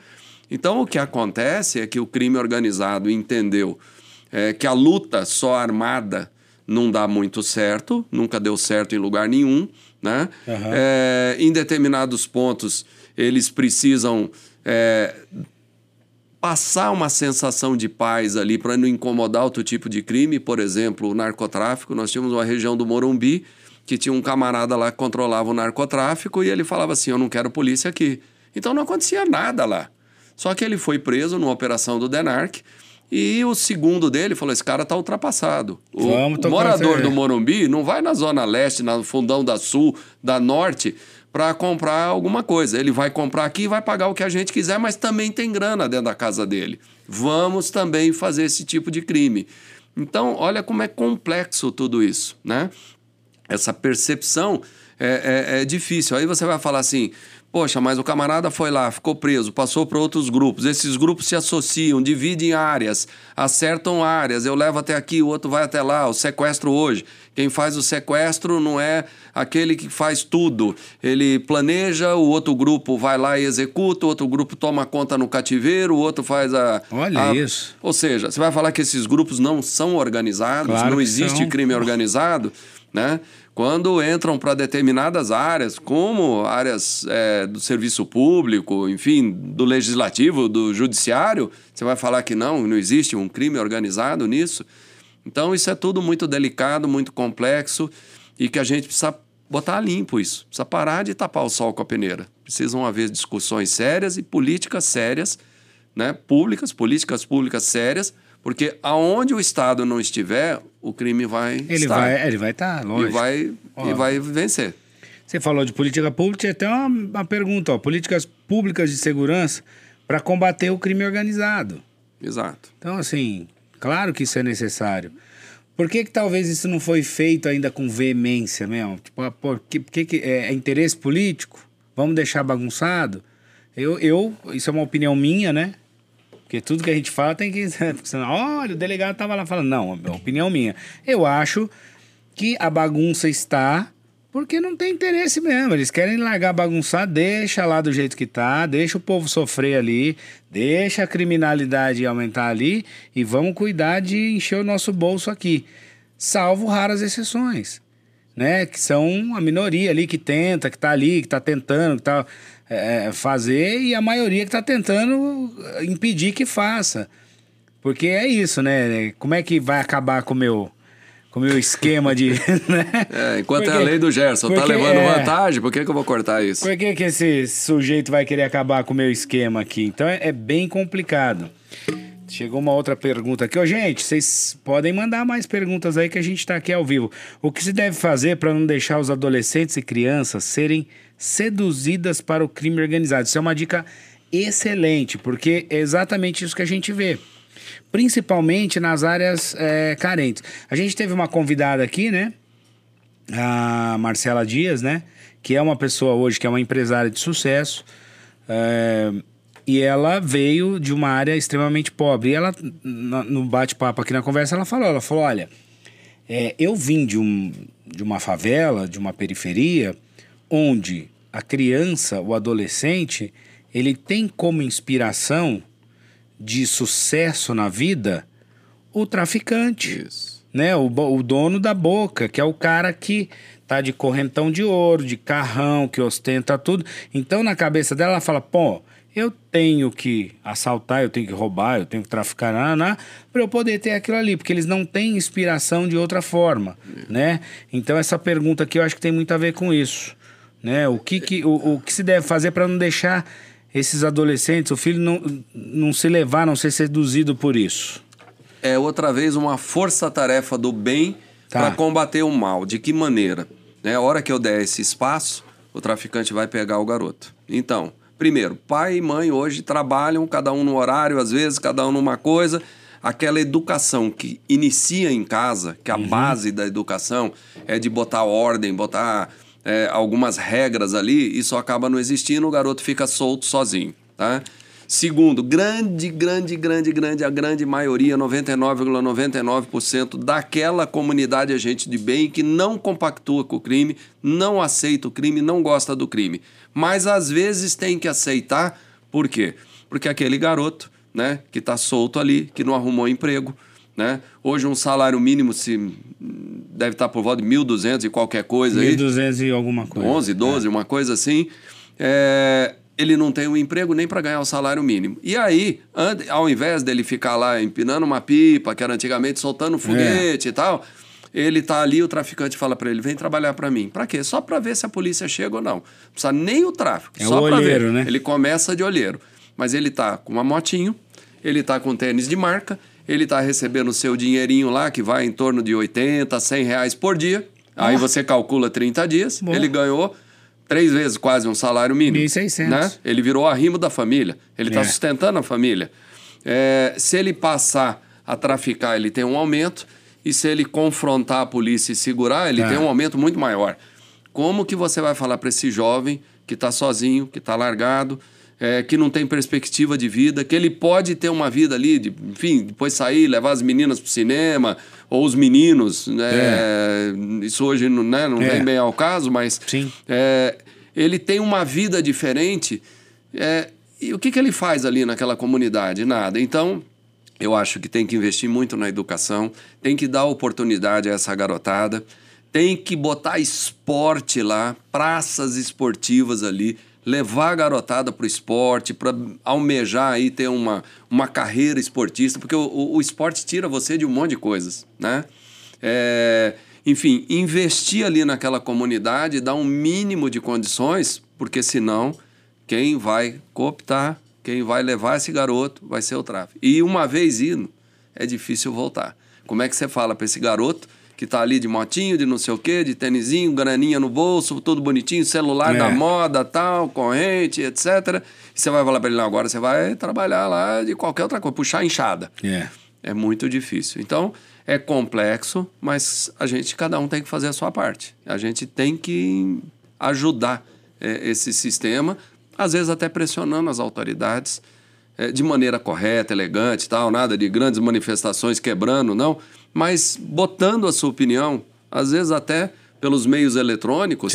Então, o que acontece é que o crime organizado entendeu é, que a luta só armada não dá muito certo, nunca deu certo em lugar nenhum. Né? Uhum. É, em determinados pontos, eles precisam é, passar uma sensação de paz ali para não incomodar outro tipo de crime. Por exemplo, o narcotráfico. Nós tínhamos uma região do Morumbi que tinha um camarada lá que controlava o narcotráfico e ele falava assim: Eu não quero polícia aqui. Então não acontecia nada lá. Só que ele foi preso numa operação do DENARC e o segundo dele falou: esse cara está ultrapassado. O, o morador do Morumbi não vai na Zona Leste, no fundão da Sul, da Norte, para comprar alguma coisa. Ele vai comprar aqui e vai pagar o que a gente quiser, mas também tem grana dentro da casa dele. Vamos também fazer esse tipo de crime. Então, olha como é complexo tudo isso, né? Essa percepção é, é, é difícil. Aí você vai falar assim: Poxa, mas o camarada foi lá, ficou preso, passou para outros grupos. Esses grupos se associam, dividem áreas, acertam áreas. Eu levo até aqui, o outro vai até lá. O sequestro hoje. Quem faz o sequestro não é aquele que faz tudo. Ele planeja, o outro grupo vai lá e executa, o outro grupo toma conta no cativeiro, o outro faz a. Olha a... isso. Ou seja, você vai falar que esses grupos não são organizados, claro não existe são. crime organizado, né? Quando entram para determinadas áreas, como áreas é, do serviço público, enfim, do legislativo, do judiciário, você vai falar que não, não existe um crime organizado nisso. Então, isso é tudo muito delicado, muito complexo e que a gente precisa botar limpo isso. Precisa parar de tapar o sol com a peneira. Precisam haver discussões sérias e políticas sérias, né? públicas, políticas públicas sérias, porque aonde o Estado não estiver, o crime vai ele estar. Vai, ele vai estar, lógico. E vai, e vai vencer. Você falou de política pública, até uma, uma pergunta, ó, políticas públicas de segurança para combater o crime organizado. Exato. Então, assim, claro que isso é necessário. Por que, que talvez isso não foi feito ainda com veemência mesmo? Tipo, ah, por que, por que, que é, é interesse político? Vamos deixar bagunçado? Eu, eu, isso é uma opinião minha, né? Porque tudo que a gente fala tem que. Olha, o delegado estava lá falando. Não, é opinião minha. Eu acho que a bagunça está porque não tem interesse mesmo. Eles querem largar bagunçar, deixa lá do jeito que tá, deixa o povo sofrer ali, deixa a criminalidade aumentar ali e vamos cuidar de encher o nosso bolso aqui. Salvo raras exceções, né? Que são a minoria ali que tenta, que tá ali, que tá tentando, que tá é, fazer e a maioria que está tentando impedir que faça. Porque é isso, né? Como é que vai acabar com o meu, com o meu esquema de. Né? É, enquanto porque, é a lei do Gerson, tá levando é, vantagem, por que, que eu vou cortar isso? Por que, que esse sujeito vai querer acabar com o meu esquema aqui? Então é, é bem complicado. Chegou uma outra pergunta aqui. Ô, gente, vocês podem mandar mais perguntas aí que a gente está aqui ao vivo. O que se deve fazer para não deixar os adolescentes e crianças serem seduzidas para o crime organizado. Isso é uma dica excelente, porque é exatamente isso que a gente vê. Principalmente nas áreas é, carentes. A gente teve uma convidada aqui, né? A Marcela Dias, né? Que é uma pessoa hoje que é uma empresária de sucesso. É, e ela veio de uma área extremamente pobre. E ela, no bate-papo aqui na conversa, ela falou: ela falou, olha, é, eu vim de, um, de uma favela, de uma periferia, onde a criança, o adolescente, ele tem como inspiração de sucesso na vida o traficante. Isso. Né? O, o dono da boca, que é o cara que tá de correntão de ouro, de carrão, que ostenta tudo. Então, na cabeça dela, ela fala: pô, eu tenho que assaltar, eu tenho que roubar, eu tenho que traficar, para eu poder ter aquilo ali, porque eles não têm inspiração de outra forma, né? Então, essa pergunta aqui eu acho que tem muito a ver com isso, né? O que, que, o, o que se deve fazer para não deixar esses adolescentes, o filho não, não se levar, não ser seduzido por isso? É outra vez uma força-tarefa do bem tá. para combater o mal. De que maneira? Né? A hora que eu der esse espaço, o traficante vai pegar o garoto. Então, primeiro, pai e mãe hoje trabalham, cada um no horário, às vezes, cada um numa coisa. Aquela educação que inicia em casa, que a uhum. base da educação é de botar ordem, botar é, algumas regras ali, isso acaba não existindo, o garoto fica solto sozinho, tá? Segundo, grande, grande, grande, grande, a grande maioria, 99,99% ,99 daquela comunidade agente de bem que não compactua com o crime, não aceita o crime, não gosta do crime. Mas às vezes tem que aceitar, por quê? Porque aquele garoto, né, que está solto ali, que não arrumou emprego, né? Hoje um salário mínimo se deve estar tá por volta de 1.200 e qualquer coisa 1.200 e alguma coisa. 11, 12, é. uma coisa assim. É, ele não tem um emprego nem para ganhar o salário mínimo. E aí, ao invés dele ficar lá empinando uma pipa, que era antigamente soltando foguete é. e tal, ele tá ali, o traficante fala para ele: vem trabalhar para mim. Para quê? Só para ver se a polícia chega ou não. Não precisa nem o tráfico. É só para ver. Né? Ele começa de olheiro. Mas ele tá com uma motinho, ele tá com tênis de marca, ele tá recebendo o seu dinheirinho lá, que vai em torno de 80, 100 reais por dia. Aí você calcula 30 dias, Boa. ele ganhou três vezes quase um salário mínimo. 1.600. Né? Ele virou arrimo da família. Ele está é. sustentando a família. É, se ele passar a traficar, ele tem um aumento. E se ele confrontar a polícia e segurar, ele é. tem um aumento muito maior. Como que você vai falar para esse jovem que está sozinho, que está largado, é, que não tem perspectiva de vida, que ele pode ter uma vida ali, de, enfim, depois sair, levar as meninas para o cinema, ou os meninos, né? É. Isso hoje não, né, não é. vem bem ao caso, mas é, ele tem uma vida diferente. É, e o que, que ele faz ali naquela comunidade? Nada. Então, eu acho que tem que investir muito na educação, tem que dar oportunidade a essa garotada, tem que botar esporte lá, praças esportivas ali, levar a garotada para o esporte, para almejar aí ter uma, uma carreira esportista, porque o, o, o, esporte tira você de um monte de coisas, né? É, enfim, investir ali naquela comunidade, dar um mínimo de condições, porque senão quem vai cooptar, quem vai levar esse garoto vai ser o tráfico. E uma vez indo, é difícil voltar. Como é que você fala para esse garoto que tá ali de motinho, de não sei o quê, de tênisinho, graninha no bolso, tudo bonitinho, celular é. da moda, tal, corrente, etc. E você vai falar para ele, não, agora você vai trabalhar lá de qualquer outra coisa, puxar enxada. É. É muito difícil. Então, é complexo, mas a gente, cada um tem que fazer a sua parte. A gente tem que ajudar é, esse sistema, às vezes até pressionando as autoridades é, de maneira correta, elegante, tal, nada de grandes manifestações quebrando, não, mas botando a sua opinião, às vezes até pelos meios eletrônicos,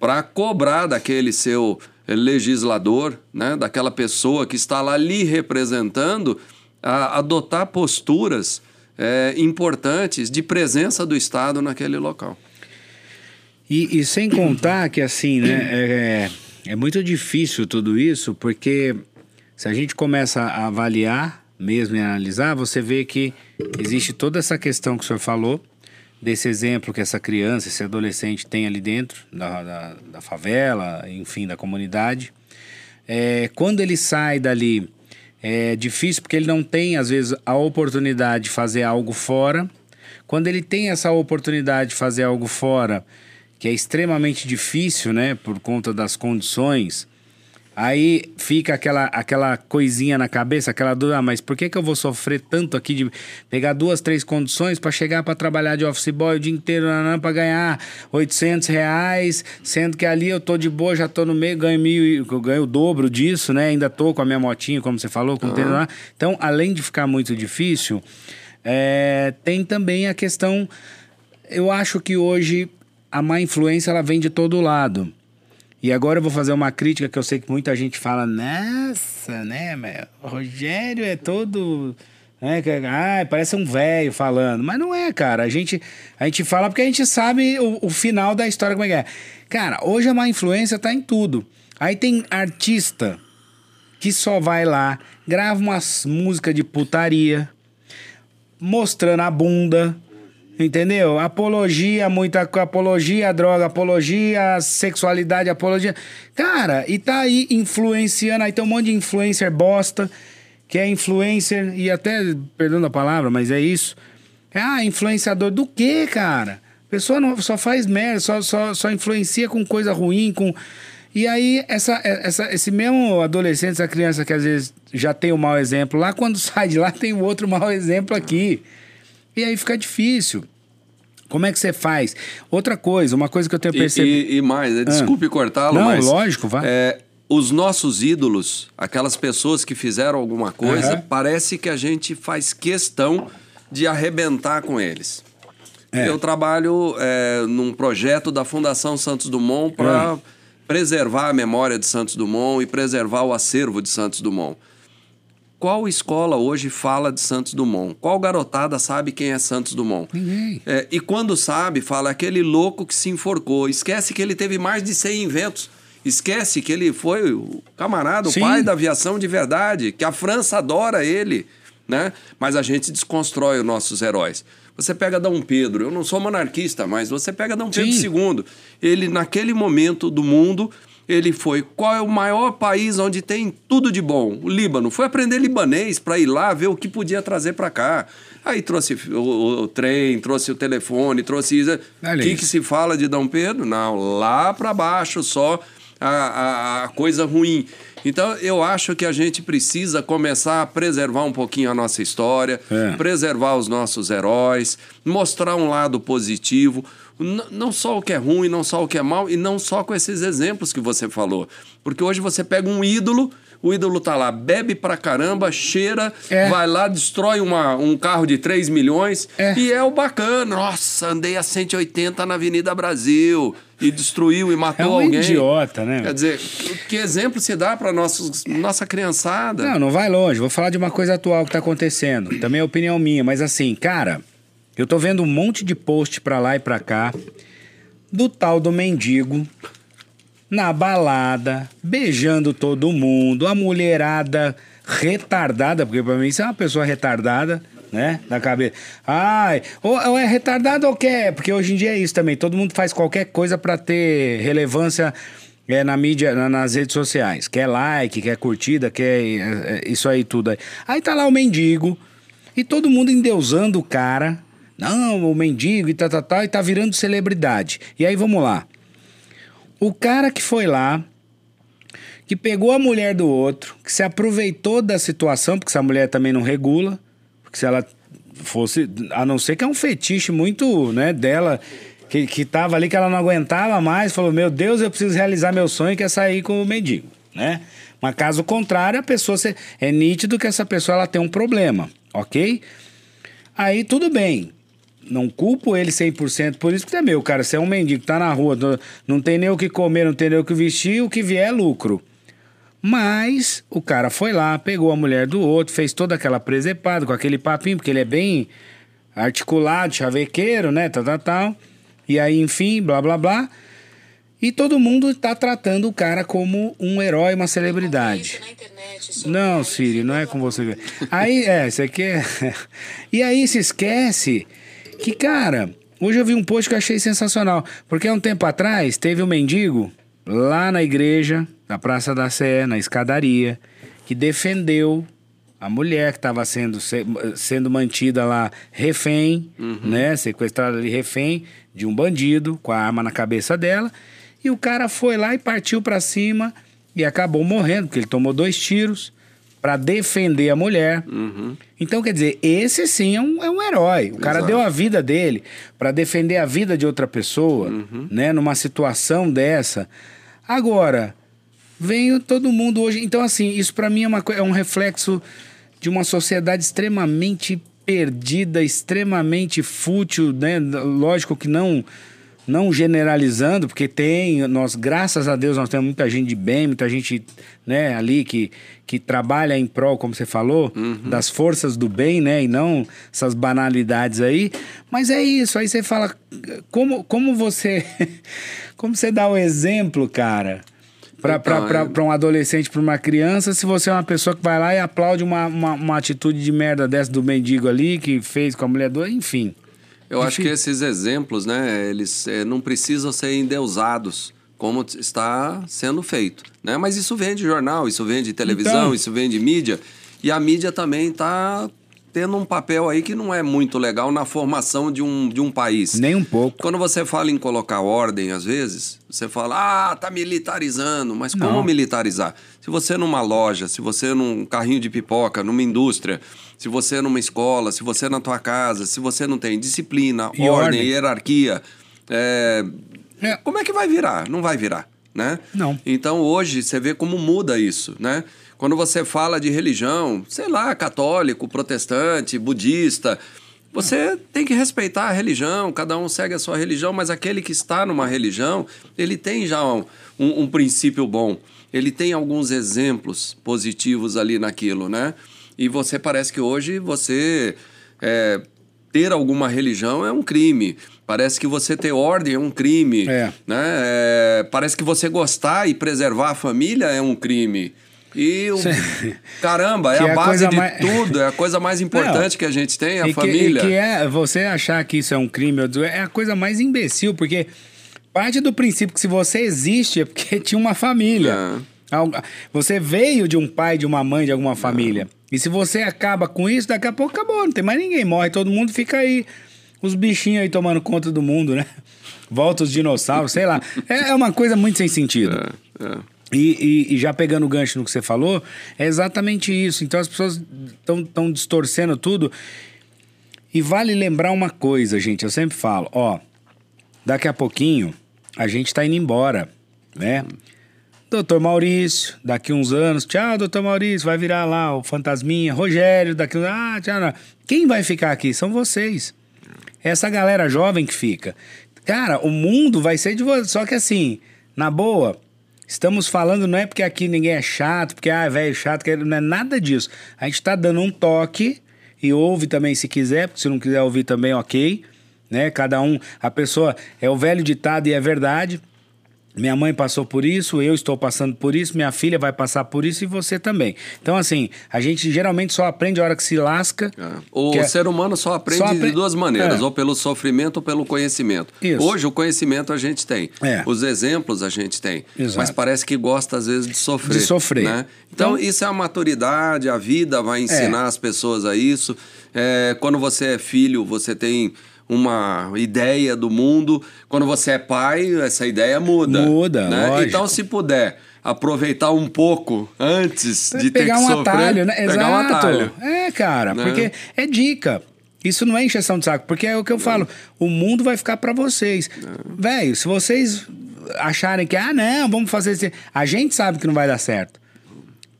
para cobrar daquele seu legislador, né, daquela pessoa que está lá lhe representando, a adotar posturas é, importantes de presença do Estado naquele local. E, e sem contar que assim, né, é, é muito difícil tudo isso, porque se a gente começa a avaliar mesmo e analisar, você vê que existe toda essa questão que o senhor falou, desse exemplo que essa criança, esse adolescente tem ali dentro da, da, da favela, enfim, da comunidade. É, quando ele sai dali, é difícil porque ele não tem, às vezes, a oportunidade de fazer algo fora. Quando ele tem essa oportunidade de fazer algo fora, que é extremamente difícil, né, por conta das condições, Aí fica aquela, aquela coisinha na cabeça, aquela dúvida, ah, mas por que, que eu vou sofrer tanto aqui de pegar duas, três condições para chegar para trabalhar de office boy o dia inteiro para ganhar 800 reais, sendo que ali eu tô de boa, já tô no meio, ganho mil, ganho o dobro disso, né? Ainda tô com a minha motinha, como você falou, com uhum. o lá. Então, além de ficar muito difícil, é, tem também a questão. Eu acho que hoje a má influência ela vem de todo lado. E agora eu vou fazer uma crítica que eu sei que muita gente fala, nossa, né, meu, Rogério é todo. Né, ah, parece um velho falando. Mas não é, cara. A gente, a gente fala porque a gente sabe o, o final da história como é que é. Cara, hoje a má influência tá em tudo. Aí tem artista que só vai lá, grava umas músicas de putaria, mostrando a bunda, entendeu? Apologia, muita apologia, droga, apologia, sexualidade, apologia. Cara, e tá aí influenciando, aí tem um monte de influencer bosta, que é influencer, e até, perdão a palavra, mas é isso. Ah, influenciador do quê, cara? A pessoa não, só faz merda, só, só, só influencia com coisa ruim, com e aí, essa, essa, esse mesmo adolescente, essa criança que às vezes já tem o um mau exemplo lá, quando sai de lá tem o outro mau exemplo aqui. E aí fica difícil. Como é que você faz? Outra coisa, uma coisa que eu tenho percebido. E, e, mais, ah. desculpe ah. cortá-lo, mas. Não, lógico, vai. É, os nossos ídolos, aquelas pessoas que fizeram alguma coisa, uhum. parece que a gente faz questão de arrebentar com eles. É. Eu trabalho é, num projeto da Fundação Santos Dumont para. Uhum preservar a memória de Santos Dumont e preservar o acervo de Santos Dumont. Qual escola hoje fala de Santos Dumont? Qual garotada sabe quem é Santos Dumont? Ninguém. É, e quando sabe, fala aquele louco que se enforcou. Esquece que ele teve mais de 100 inventos. Esquece que ele foi o camarada, o Sim. pai da aviação de verdade, que a França adora ele. Né? Mas a gente desconstrói os nossos heróis. Você pega Dom Pedro, eu não sou monarquista, mas você pega Dom Pedro Sim. II. Ele, naquele momento do mundo, ele foi. Qual é o maior país onde tem tudo de bom? O Líbano. Foi aprender libanês para ir lá ver o que podia trazer para cá. Aí trouxe o, o, trem, trouxe o telefone, trouxe. O que, que se fala de Dom Pedro? Não, lá para baixo só a, a, a coisa ruim. Então, eu acho que a gente precisa começar a preservar um pouquinho a nossa história, é. preservar os nossos heróis, mostrar um lado positivo, não só o que é ruim, não só o que é mal, e não só com esses exemplos que você falou. Porque hoje você pega um ídolo o ídolo tá lá, bebe pra caramba, cheira, é. vai lá, destrói uma, um carro de 3 milhões é. e é o bacana. Nossa, andei a 180 na Avenida Brasil e destruiu e matou é um alguém. idiota, né? Quer dizer, que exemplo se dá para nossa criançada? Não, não vai longe. Vou falar de uma coisa atual que tá acontecendo. Também é opinião minha, mas assim, cara, eu tô vendo um monte de post pra lá e pra cá do tal do mendigo na balada, beijando todo mundo, a mulherada retardada, porque pra mim isso é uma pessoa retardada, né? Na cabeça. Ai, ou, ou é retardado ou quer? Porque hoje em dia é isso também. Todo mundo faz qualquer coisa para ter relevância é, na mídia, na, nas redes sociais. Quer like, quer curtida, quer é, é, isso aí tudo aí. Aí tá lá o mendigo e todo mundo endeusando o cara. Não, o mendigo e tal, tal, tal, e tá virando celebridade. E aí vamos lá. O cara que foi lá, que pegou a mulher do outro, que se aproveitou da situação, porque essa mulher também não regula, porque se ela fosse, a não ser que é um fetiche muito, né, dela, que, que tava ali, que ela não aguentava mais, falou, meu Deus, eu preciso realizar meu sonho, que é sair com o mendigo, né? Mas caso contrário, a pessoa, se, é nítido que essa pessoa, ela tem um problema, ok? Aí tudo bem, não culpo ele 100% por isso, porque é meu, cara. Você é um mendigo, tá na rua, não tem nem o que comer, não tem nem o que vestir, o que vier é lucro. Mas o cara foi lá, pegou a mulher do outro, fez toda aquela presepada com aquele papinho, porque ele é bem articulado, chavequeiro, né? Tal, tal, tal. E aí, enfim, blá, blá, blá. E todo mundo tá tratando o cara como um herói, uma celebridade. Não, Siri, não é com você. Aí, é, você quer. É... E aí se esquece que, cara, hoje eu vi um post que eu achei sensacional. Porque há um tempo atrás teve um mendigo lá na igreja, na Praça da Sé, na escadaria, que defendeu a mulher que estava sendo, sendo mantida lá refém, uhum. né? Sequestrada ali refém de um bandido com a arma na cabeça dela. E o cara foi lá e partiu para cima e acabou morrendo, porque ele tomou dois tiros para defender a mulher. Uhum. Então, quer dizer, esse sim é um, é um herói. O cara Exato. deu a vida dele para defender a vida de outra pessoa, uhum. né? Numa situação dessa. Agora, vem todo mundo hoje. Então, assim, isso para mim é, uma, é um reflexo de uma sociedade extremamente perdida, extremamente fútil, né? Lógico que não não generalizando, porque tem, nós, graças a Deus, nós temos muita gente de bem, muita gente né, ali que, que trabalha em prol, como você falou, uhum. das forças do bem, né? E não essas banalidades aí. Mas é isso, aí você fala, como, como você. como você dá o exemplo, cara? Para então, é... um adolescente, para uma criança, se você é uma pessoa que vai lá e aplaude uma, uma, uma atitude de merda dessa do mendigo ali, que fez com a mulher do. Enfim. Eu acho que esses exemplos, né, eles é, não precisam ser endeusados como está sendo feito, né? Mas isso vem de jornal, isso vem de televisão, então... isso vem de mídia e a mídia também está tendo um papel aí que não é muito legal na formação de um, de um país. Nem um pouco. Quando você fala em colocar ordem, às vezes, você fala, ah, tá militarizando. Mas como não. militarizar? Se você numa loja, se você num carrinho de pipoca, numa indústria, se você numa escola, se você na tua casa, se você não tem disciplina, ordem, ordem, hierarquia, é... É. como é que vai virar? Não vai virar, né? Não. Então hoje você vê como muda isso, né? Quando você fala de religião, sei lá, católico, protestante, budista, você tem que respeitar a religião, cada um segue a sua religião, mas aquele que está numa religião, ele tem já um, um, um princípio bom, ele tem alguns exemplos positivos ali naquilo, né? E você parece que hoje você é, ter alguma religião é um crime. Parece que você ter ordem é um crime. É. Né? É, parece que você gostar e preservar a família é um crime. E o, caramba, é a, é a base de mais... tudo, é a coisa mais importante Não, que a gente tem, a e família. Que, e que é você achar que isso é um crime, é a coisa mais imbecil, porque parte do princípio que se você existe é porque tinha uma família. É. Você veio de um pai, de uma mãe, de alguma família. É. E se você acaba com isso, daqui a pouco acabou, não tem mais ninguém, morre todo mundo, fica aí os bichinhos aí tomando conta do mundo, né? Volta os dinossauros, sei lá. É, é uma coisa muito sem sentido. É, é. E, e, e, já pegando o gancho no que você falou, é exatamente isso. Então as pessoas estão distorcendo tudo. E vale lembrar uma coisa, gente. Eu sempre falo, ó, daqui a pouquinho a gente está indo embora, né? Doutor Maurício, daqui uns anos, tchau, doutor Maurício, vai virar lá o Fantasminha, Rogério, daqui uns ah, tchau, não. Quem vai ficar aqui? São vocês. Essa galera jovem que fica. Cara, o mundo vai ser de vocês. Só que assim, na boa, Estamos falando não é porque aqui ninguém é chato, porque ah, velho chato, não é nada disso. A gente está dando um toque e ouve também se quiser, porque se não quiser ouvir também, ok. Né? Cada um, a pessoa é o velho ditado e é verdade. Minha mãe passou por isso, eu estou passando por isso, minha filha vai passar por isso e você também. Então, assim, a gente geralmente só aprende a hora que se lasca. É. O é... ser humano só aprende, só de duas maneiras, é. ou pelo sofrimento ou pelo conhecimento. Isso. Hoje, o conhecimento a gente tem, é. os exemplos a gente tem, Exato. mas parece que gosta, às vezes, de sofrer. De sofrer. Né? Então, então, isso é a maturidade, a vida vai ensinar é. as pessoas a isso. Quando você é filho, você tem uma ideia do mundo. Quando você é pai, essa ideia muda. Muda, né? Então, se puder aproveitar um pouco antes de pegar ter que um sofrer, atalho, né? Exato. Um atalho. É, cara, né? porque é dica. Isso não é encheção de saco, porque é o que eu falo. O mundo vai ficar para vocês. Velho, se vocês acharem que, ah, não, vamos fazer isso. A gente sabe que não vai dar certo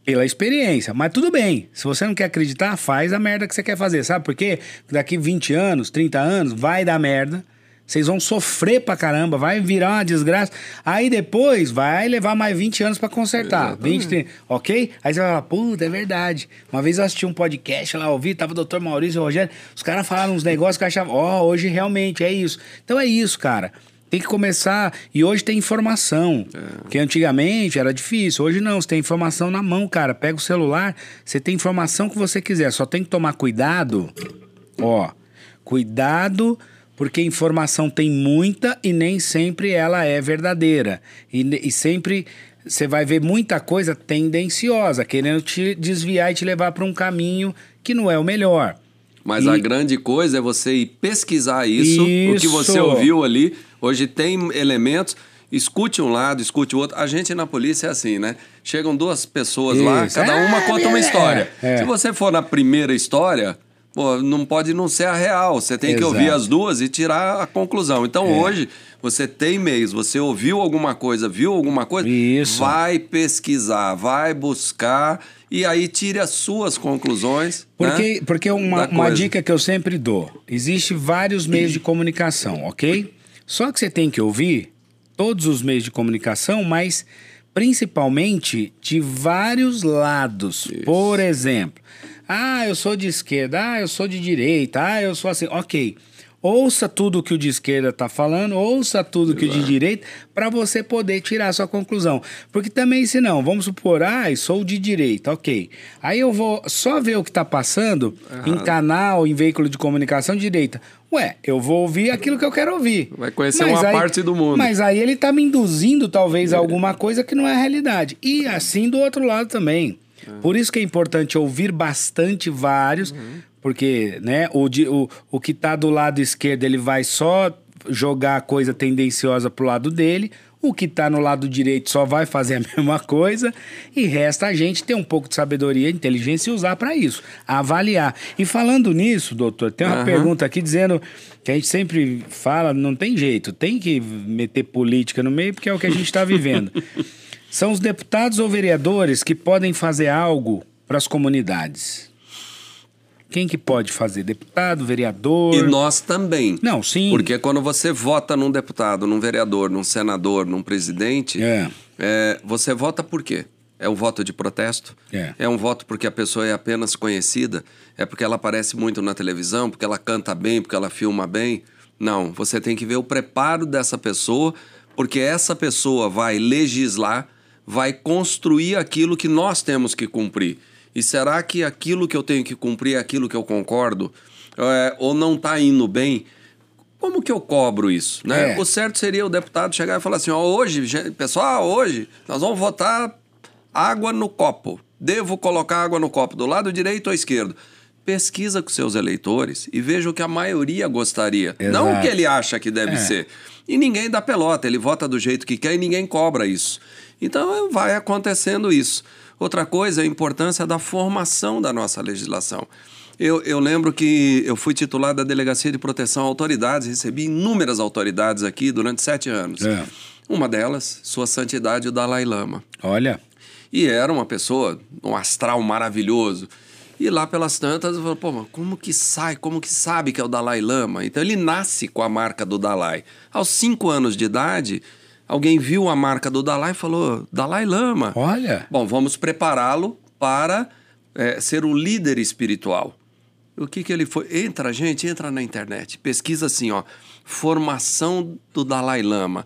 pela experiência. Mas tudo bem. Se você não quer acreditar, faz a merda que você quer fazer. Sabe por quê? Daqui 20 anos, 30 anos, vai dar merda. Vocês vão sofrer pra caramba, vai virar uma desgraça. Aí depois vai levar mais 20 anos para consertar. 20, 30, ok? Aí você vai falar, puta, é verdade. Uma vez eu assisti um podcast lá, ouvi, tava o doutor Maurício e o Rogério. Os caras falaram uns negócios que eu achava, ó, oh, hoje realmente é isso. Então é isso, cara. Tem que começar. E hoje tem informação. É. Que antigamente era difícil. Hoje não, você tem informação na mão, cara. Pega o celular, você tem informação que você quiser. Só tem que tomar cuidado. Ó, cuidado, porque informação tem muita e nem sempre ela é verdadeira. E, e sempre você vai ver muita coisa tendenciosa, querendo te desviar e te levar para um caminho que não é o melhor. Mas e... a grande coisa é você ir pesquisar isso, isso, o que você ouviu ali. Hoje tem elementos. Escute um lado, escute o outro. A gente na polícia é assim, né? Chegam duas pessoas isso. lá, cada uma é, conta uma história. É. Se você for na primeira história, pô, não pode não ser a real. Você tem Exato. que ouvir as duas e tirar a conclusão. Então é. hoje você tem meios, você ouviu alguma coisa, viu alguma coisa, Isso. vai pesquisar, vai buscar e aí tire as suas conclusões. Porque, né, porque uma, uma dica que eu sempre dou: existe vários meios de comunicação, ok? Só que você tem que ouvir todos os meios de comunicação, mas principalmente de vários lados. Isso. Por exemplo, ah, eu sou de esquerda, ah, eu sou de direita, ah, eu sou assim. Ok. Ouça tudo que o de esquerda está falando, ouça tudo que o de direita, para você poder tirar a sua conclusão. Porque também, se não, vamos supor, ah, sou de direita, ok. Aí eu vou só ver o que está passando em canal, em veículo de comunicação de direita. Ué, eu vou ouvir aquilo que eu quero ouvir. Vai conhecer mas uma aí, parte do mundo. Mas aí ele está me induzindo, talvez, a alguma coisa que não é realidade. E assim do outro lado também. É. Por isso que é importante ouvir bastante vários, uhum. Porque, né, o, o, o que tá do lado esquerdo, ele vai só jogar coisa tendenciosa pro lado dele. O que tá no lado direito só vai fazer a mesma coisa. E resta a gente ter um pouco de sabedoria, inteligência e usar para isso, avaliar. E falando nisso, doutor, tem uma uhum. pergunta aqui dizendo que a gente sempre fala, não tem jeito, tem que meter política no meio, porque é o que a gente está vivendo. São os deputados ou vereadores que podem fazer algo para as comunidades. Quem que pode fazer? Deputado, vereador? E nós também. Não, sim. Porque quando você vota num deputado, num vereador, num senador, num presidente, é. É, você vota por quê? É um voto de protesto? É. é um voto porque a pessoa é apenas conhecida? É porque ela aparece muito na televisão, porque ela canta bem, porque ela filma bem? Não, você tem que ver o preparo dessa pessoa, porque essa pessoa vai legislar, vai construir aquilo que nós temos que cumprir. E será que aquilo que eu tenho que cumprir é aquilo que eu concordo? É, ou não está indo bem? Como que eu cobro isso? Né? É. O certo seria o deputado chegar e falar assim: ó, hoje, pessoal, hoje nós vamos votar água no copo. Devo colocar água no copo do lado direito ou esquerdo? Pesquisa com seus eleitores e veja o que a maioria gostaria. Exato. Não o que ele acha que deve é. ser. E ninguém dá pelota, ele vota do jeito que quer e ninguém cobra isso. Então vai acontecendo isso. Outra coisa é a importância da formação da nossa legislação. Eu, eu, lembro que eu fui titular da Delegacia de Proteção a Autoridades, recebi inúmeras autoridades aqui durante sete anos. É. Uma delas, Sua Santidade, o Dalai Lama. Olha. E era uma pessoa, um astral maravilhoso. E lá pelas tantas, eu falei, pô, como que sai, como que sabe que é o Dalai Lama? Então ele nasce com a marca do Dalai. Aos cinco anos de idade, Alguém viu a marca do Dalai e falou: Dalai Lama. Olha. Bom, vamos prepará-lo para é, ser o líder espiritual. O que, que ele foi? Entra, gente, entra na internet. Pesquisa assim, ó. Formação do Dalai Lama.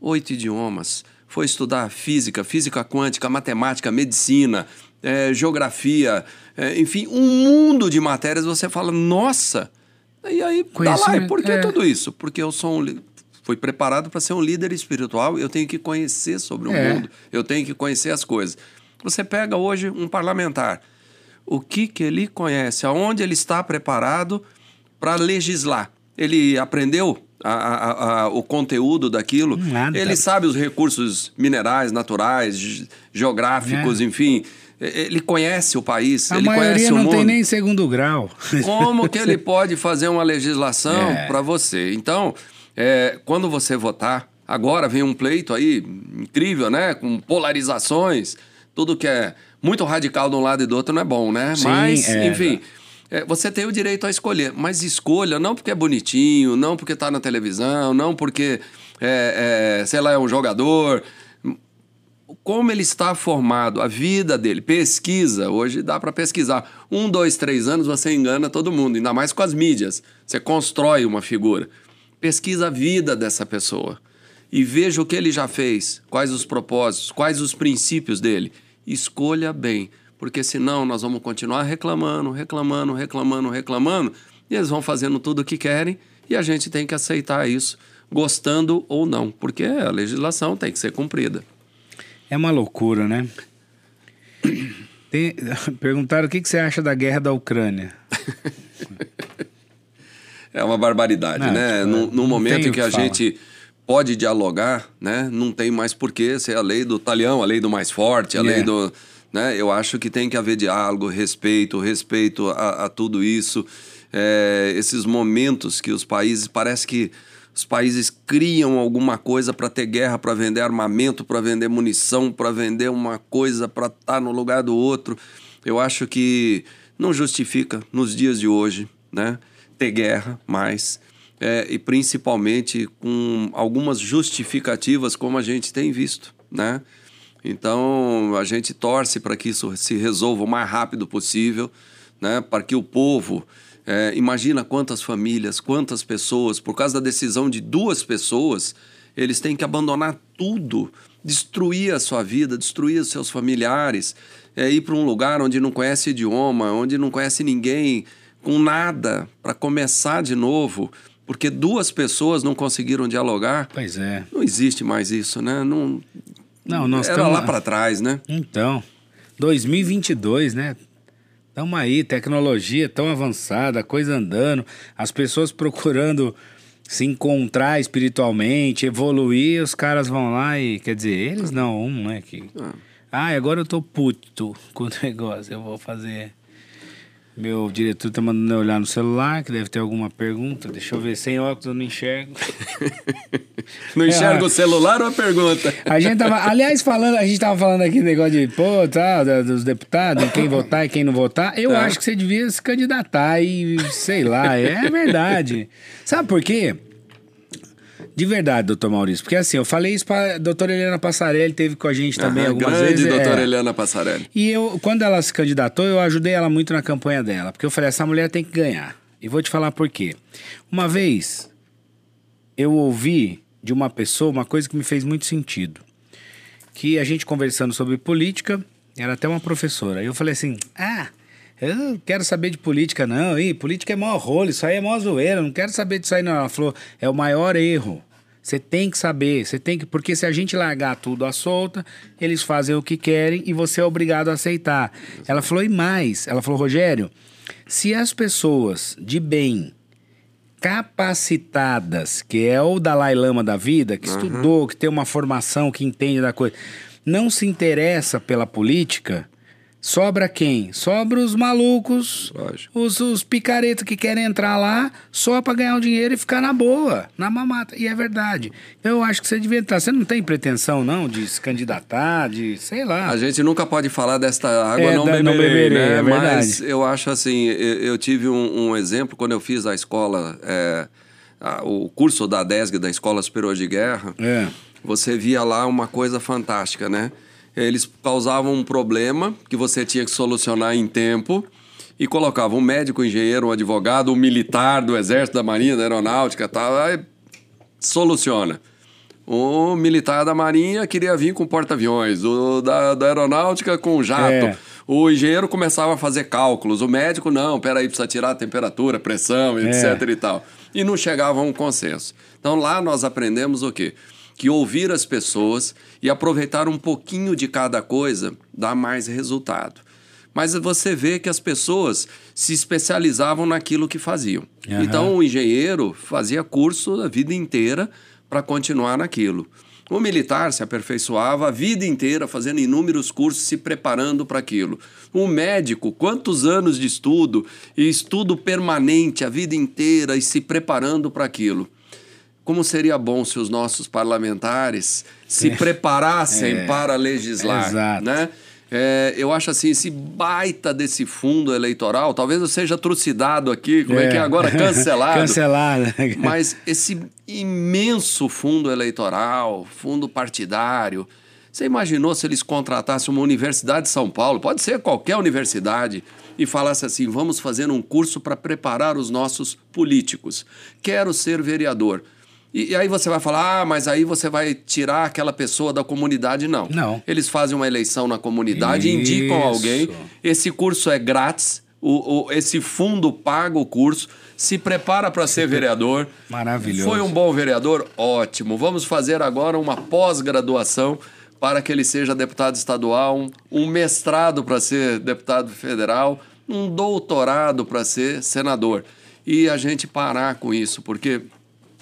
Oito idiomas. Foi estudar física, física quântica, matemática, medicina, é, geografia, é, enfim, um mundo de matérias. Você fala, nossa! E aí, Dalai, por que é. tudo isso? Porque eu sou um fui preparado para ser um líder espiritual, eu tenho que conhecer sobre o é. mundo, eu tenho que conhecer as coisas. Você pega hoje um parlamentar, o que, que ele conhece, aonde ele está preparado para legislar. Ele aprendeu a, a, a, o conteúdo daquilo, Nada. ele sabe os recursos minerais, naturais, geográficos, é. enfim ele conhece o país, a ele conhece o mundo. não tem nem segundo grau. Como que ele pode fazer uma legislação é. para você? Então, é, quando você votar, agora vem um pleito aí incrível, né? Com polarizações, tudo que é muito radical de um lado e do outro não é bom, né? Sim, mas, é, enfim. É, você tem o direito a escolher, mas escolha não porque é bonitinho, não porque está na televisão, não porque, é, é, sei lá, é um jogador. Como ele está formado, a vida dele, pesquisa, hoje dá para pesquisar. Um, dois, três anos você engana todo mundo, ainda mais com as mídias. Você constrói uma figura. Pesquisa a vida dessa pessoa e veja o que ele já fez, quais os propósitos, quais os princípios dele. Escolha bem, porque senão nós vamos continuar reclamando, reclamando, reclamando, reclamando, e eles vão fazendo tudo o que querem e a gente tem que aceitar isso, gostando ou não, porque a legislação tem que ser cumprida. É uma loucura, né? Tem, perguntaram o que, que você acha da guerra da Ucrânia. É uma barbaridade, não, né? Tipo, no, no momento em que, que a fala. gente pode dialogar, né? Não tem mais porquê ser a lei do talhão, a lei do mais forte, a yeah. lei é. do... Né? Eu acho que tem que haver diálogo, respeito, respeito a, a tudo isso. É, esses momentos que os países... Parece que os países criam alguma coisa para ter guerra, para vender armamento, para vender munição, para vender uma coisa para estar tá no lugar do outro. Eu acho que não justifica nos dias de hoje, né? Ter guerra mais. é, e principalmente com algumas justificativas como a gente tem visto, né? Então a gente torce para que isso se resolva o mais rápido possível, né? Para que o povo é, imagina quantas famílias, quantas pessoas, por causa da decisão de duas pessoas, eles têm que abandonar tudo, destruir a sua vida, destruir os seus familiares, é, ir para um lugar onde não conhece idioma, onde não conhece ninguém, com nada, para começar de novo porque duas pessoas não conseguiram dialogar. Pois é. Não existe mais isso, né? Não, não nós Era lá para trás, né? Então, 2022, né? Estamos aí, tecnologia tão avançada, coisa andando, as pessoas procurando se encontrar espiritualmente, evoluir, os caras vão lá e, quer dizer, eles não, um, né? Que, ah, ah agora eu tô puto com o negócio, eu vou fazer meu diretor tá mandando eu olhar no celular, que deve ter alguma pergunta. Deixa eu ver, sem óculos eu não enxergo. não enxerga é, o celular ou a pergunta? A gente tava, aliás, falando, a gente tava falando aqui negócio de, pô, tá, dos deputados, quem votar e quem não votar. Eu tá. acho que você devia se candidatar e, sei lá, é verdade. Sabe por quê? De verdade, doutor Maurício. Porque assim, eu falei isso pra doutora Helena Passarelli, teve com a gente também algumas grande vezes. Grande doutora é. Helena Passarelli. E eu, quando ela se candidatou, eu ajudei ela muito na campanha dela. Porque eu falei, essa mulher tem que ganhar. E vou te falar por quê. Uma vez, eu ouvi de uma pessoa uma coisa que me fez muito sentido. Que a gente conversando sobre política, era até uma professora. E eu falei assim, ah... Eu não quero saber de política, não. Ih, política é maior rolo, isso aí é maior zoeira. Não quero saber disso aí, não. Ela falou, é o maior erro. Você tem que saber, você tem que. Porque se a gente largar tudo à solta, eles fazem o que querem e você é obrigado a aceitar. Ela falou, e mais, ela falou, Rogério, se as pessoas de bem capacitadas, que é o Dalai Lama da vida, que uhum. estudou, que tem uma formação, que entende da coisa, não se interessa pela política, Sobra quem? Sobra os malucos, os, os picaretas que querem entrar lá só para ganhar o dinheiro e ficar na boa, na mamata. E é verdade. Eu acho que você devia entrar. Você não tem pretensão, não, de se candidatar, de sei lá. A gente nunca pode falar desta água é, não, beberei, não beberei, né? É Mas eu acho assim, eu, eu tive um, um, exemplo quando eu fiz a escola, é, a, o curso da DESG, da Escola Superior de Guerra. É. Você via lá uma coisa fantástica, né? Eles causavam um problema que você tinha que solucionar em tempo e colocavam um médico, um engenheiro, um advogado, um militar do exército, da marinha, da aeronáutica, tal, aí soluciona. O militar da marinha queria vir com porta-aviões, o da, da aeronáutica com jato. É. O engenheiro começava a fazer cálculos, o médico não, peraí, precisa tirar a temperatura, pressão, etc é. e tal. E não chegava a um consenso. Então lá nós aprendemos o quê? Que ouvir as pessoas e aproveitar um pouquinho de cada coisa dá mais resultado. Mas você vê que as pessoas se especializavam naquilo que faziam. Uhum. Então, o engenheiro fazia curso a vida inteira para continuar naquilo. O militar se aperfeiçoava a vida inteira fazendo inúmeros cursos, se preparando para aquilo. O médico, quantos anos de estudo e estudo permanente a vida inteira e se preparando para aquilo como seria bom se os nossos parlamentares se é. preparassem é. para legislar, Exato. né? É, eu acho assim, esse baita desse fundo eleitoral, talvez eu seja trucidado aqui, como é, é que é agora? Cancelado. Cancelado. Mas esse imenso fundo eleitoral, fundo partidário, você imaginou se eles contratassem uma universidade de São Paulo, pode ser qualquer universidade, e falasse assim: vamos fazer um curso para preparar os nossos políticos. Quero ser vereador. E, e, aí você vai falar, ah, mas aí você vai tirar aquela pessoa da comunidade. Não. Não. Eles fazem uma eleição na comunidade, Isso. indicam alguém. Esse curso é grátis. O, o, esse fundo paga o curso, se prepara para ser vereador. Maravilhoso. Foi um bom vereador? Ótimo. Vamos fazer agora uma pós-graduação para que ele seja deputado estadual, um, um mestrado para ser deputado federal, um doutorado para ser senador. E a gente parar com isso, porque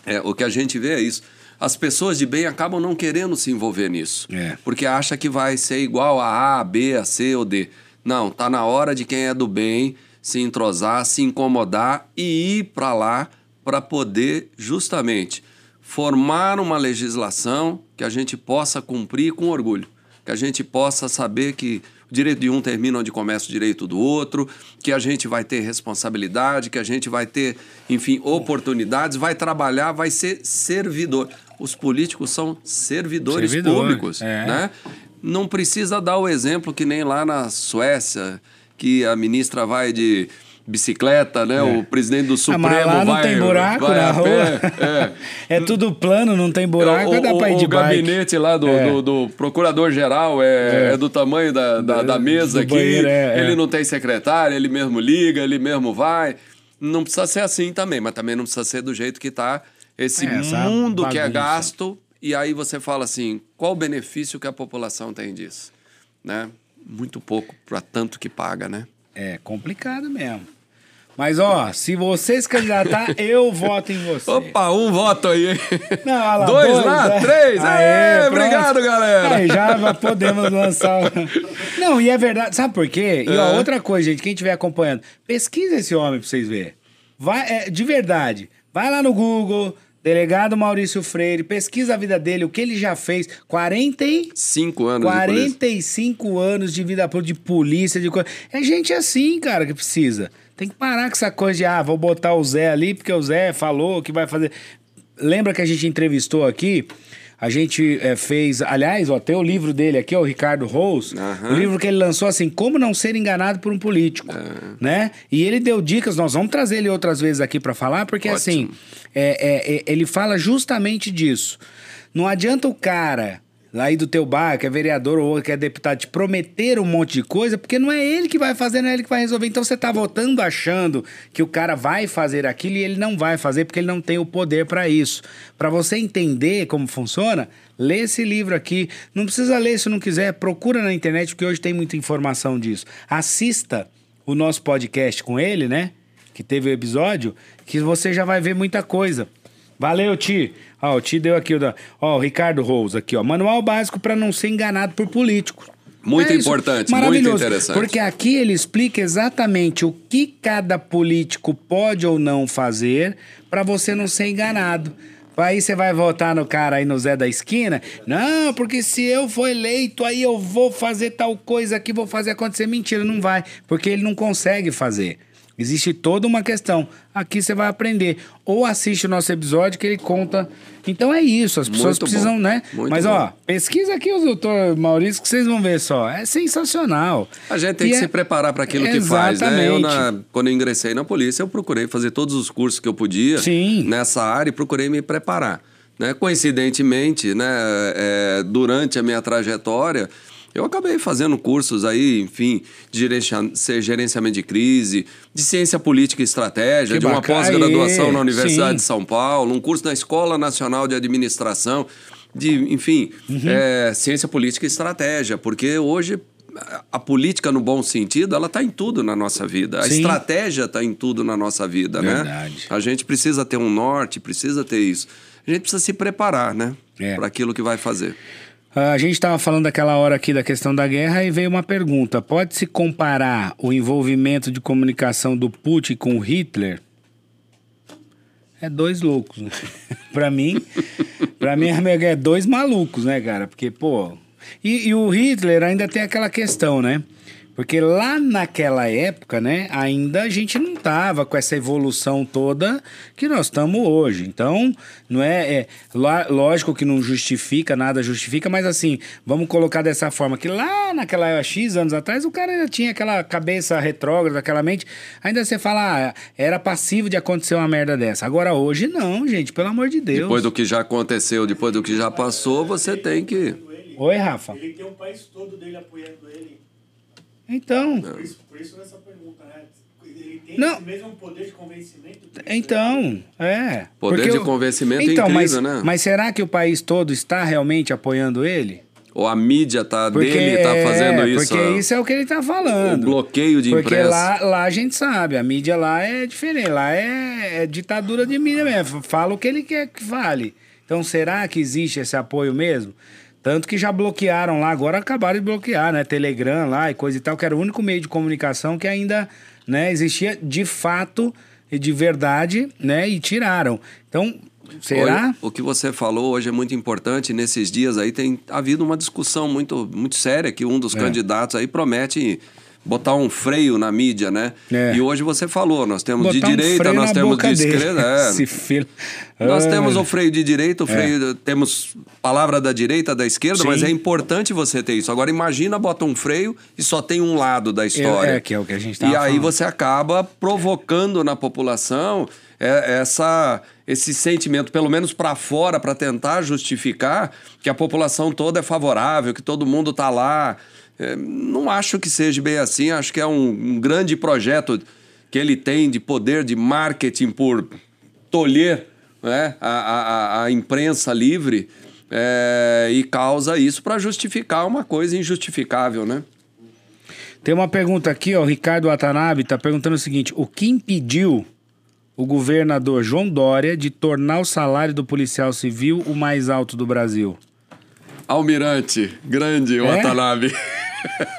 é, o que a gente vê é isso. As pessoas de bem acabam não querendo se envolver nisso. É. Porque acha que vai ser igual a A, a B, a C ou D. Não, tá na hora de quem é do bem se entrosar, se incomodar e ir para lá para poder justamente formar uma legislação que a gente possa cumprir com orgulho, que a gente possa saber que o direito de um termina onde começa o direito do outro, que a gente vai ter responsabilidade, que a gente vai ter, enfim, oportunidades, vai trabalhar, vai ser servidor. Os políticos são servidores Servidor, públicos, é. né? Não precisa dar o exemplo que nem lá na Suécia, que a ministra vai de bicicleta, né? É. O presidente do Supremo ah, lá não vai, tem buraco na rua. É. é. tudo plano, não tem buraco, o, dá pra ir de O gabinete lá do, é. do, do procurador-geral é, é, é. do tamanho da, da, da mesa aqui. Banheiro, é, ele não tem secretário, ele mesmo liga, ele mesmo vai. Não precisa ser assim também, mas também não precisa ser do jeito que está esse mundo que é gasto. E aí você fala assim, qual o benefício que a população tem disso? Né? Muito pouco para tanto que paga, né? É complicado mesmo. Mas, ó, se você se candidatar, eu voto em você. Opa, um voto aí. Não, lá, dois, dois lá, é. três. Aê, Aê obrigado, galera. Aí já podemos lançar. Não, e é verdade. Sabe por quê? E ó, outra coisa, gente, quem estiver acompanhando, pesquisa esse homem pra vocês verem. Vai, é, de verdade, vai lá no Google, Delegado Maurício Freire, pesquisa a vida dele, o que ele já fez. 45 anos 45 de anos de vida de polícia, de coisa. É gente assim, cara, que precisa. Tem que parar com essa coisa de, ah, vou botar o Zé ali porque o Zé falou que vai fazer. Lembra que a gente entrevistou aqui a gente é, fez, aliás, ó, tem o livro dele aqui, o Ricardo Rose, uhum. o livro que ele lançou assim, Como Não Ser Enganado por um Político, uhum. né? E ele deu dicas, nós vamos trazer ele outras vezes aqui para falar, porque assim, Ótimo. assim, é, é, ele fala justamente disso. Não adianta o cara aí do teu bar, que é vereador ou que é deputado, te prometer um monte de coisa, porque não é ele que vai fazer, não é ele que vai resolver. Então você tá votando achando que o cara vai fazer aquilo e ele não vai fazer porque ele não tem o poder para isso. Para você entender como funciona, lê esse livro aqui. Não precisa ler se não quiser, procura na internet, porque hoje tem muita informação disso. Assista o nosso podcast com ele, né? Que teve o episódio, que você já vai ver muita coisa. Valeu, Ti. Ó, o Ti deu aqui, ó, o Ricardo Rose aqui, ó. Manual básico para não ser enganado por político. Muito é importante, muito interessante. Porque aqui ele explica exatamente o que cada político pode ou não fazer para você não ser enganado. Aí você vai votar no cara aí no Zé da esquina? Não, porque se eu for eleito, aí eu vou fazer tal coisa aqui, vou fazer acontecer. Mentira, não vai, porque ele não consegue fazer. Existe toda uma questão. Aqui você vai aprender. Ou assiste o nosso episódio que ele conta. Então é isso, as pessoas Muito precisam, bom. né? Muito Mas, bom. ó, pesquisa aqui o doutor Maurício que vocês vão ver só. É sensacional. A gente tem e que é... se preparar para aquilo Exatamente. que faz, né? Eu, na... quando eu ingressei na polícia, eu procurei fazer todos os cursos que eu podia Sim. nessa área e procurei me preparar. Né? Coincidentemente, né, é, durante a minha trajetória, eu acabei fazendo cursos aí, enfim, de gerenciamento de crise, de ciência política e estratégia, que de uma pós-graduação na Universidade Sim. de São Paulo, um curso na Escola Nacional de Administração, de, enfim, uhum. é, ciência política e estratégia, porque hoje a política no bom sentido, ela está em tudo na nossa vida. A Sim. estratégia está em tudo na nossa vida, né? Verdade. né? A gente precisa ter um norte, precisa ter isso. A gente precisa se preparar, né? É. Para aquilo que vai fazer. A gente estava falando daquela hora aqui da questão da guerra e veio uma pergunta: pode-se comparar o envolvimento de comunicação do Putin com Hitler? É dois loucos. Né? para mim, para mim é dois malucos, né, cara? Porque, pô. E, e o Hitler ainda tem aquela questão, né? Porque lá naquela época, né, ainda a gente não tava com essa evolução toda que nós estamos hoje. Então, não é, é, lógico que não justifica, nada justifica, mas assim, vamos colocar dessa forma que lá naquela X anos atrás o cara ainda tinha aquela cabeça retrógrada, aquela mente, ainda você fala, ah, era passivo de acontecer uma merda dessa. Agora hoje não, gente, pelo amor de Deus. Depois do que já aconteceu, depois do que já passou, você tem que Oi, Rafa. Ele tem um país todo dele apoiando ele. Então. Por isso, por isso essa pergunta, né? Ele tem não. esse mesmo poder de convencimento? Então, é. Poder de convencimento então, incrível, mas, né? Mas será que o país todo está realmente apoiando ele? Ou a mídia tá porque, dele tá fazendo é, isso? Porque isso é o que ele tá falando. O bloqueio de porque imprensa. Lá, lá a gente sabe, a mídia lá é diferente. Lá é, é ditadura de mídia mesmo. Fala o que ele quer que fale. Então, será que existe esse apoio mesmo? Tanto que já bloquearam lá, agora acabaram de bloquear, né? Telegram lá e coisa e tal, que era o único meio de comunicação que ainda né, existia de fato e de verdade, né? E tiraram. Então, Será? O que você falou hoje é muito importante. Nesses dias aí tem havido uma discussão muito, muito séria que um dos é. candidatos aí promete botar um freio na mídia, né? É. E hoje você falou, nós temos botar de direita, um nós temos de esquerda. É. Se fila. Nós temos o freio de direita, o é. freio. É. Temos palavra da direita, da esquerda, Sim. mas é importante você ter isso. Agora imagina, bota um freio e só tem um lado da história. É, que é o que a gente tá E aí você acaba provocando na população é, essa esse sentimento, pelo menos para fora, para tentar justificar que a população toda é favorável, que todo mundo está lá. É, não acho que seja bem assim, acho que é um, um, grande projeto que ele tem de poder de marketing por tolher né, a, a, a imprensa livre é, e causa isso para justificar uma coisa injustificável, né? Tem uma pergunta aqui, ó, o Ricardo Watanabe está perguntando o seguinte: o que impediu o governador João Dória de tornar o salário do policial civil o mais alto do Brasil? Almirante, grande é? Watanabe.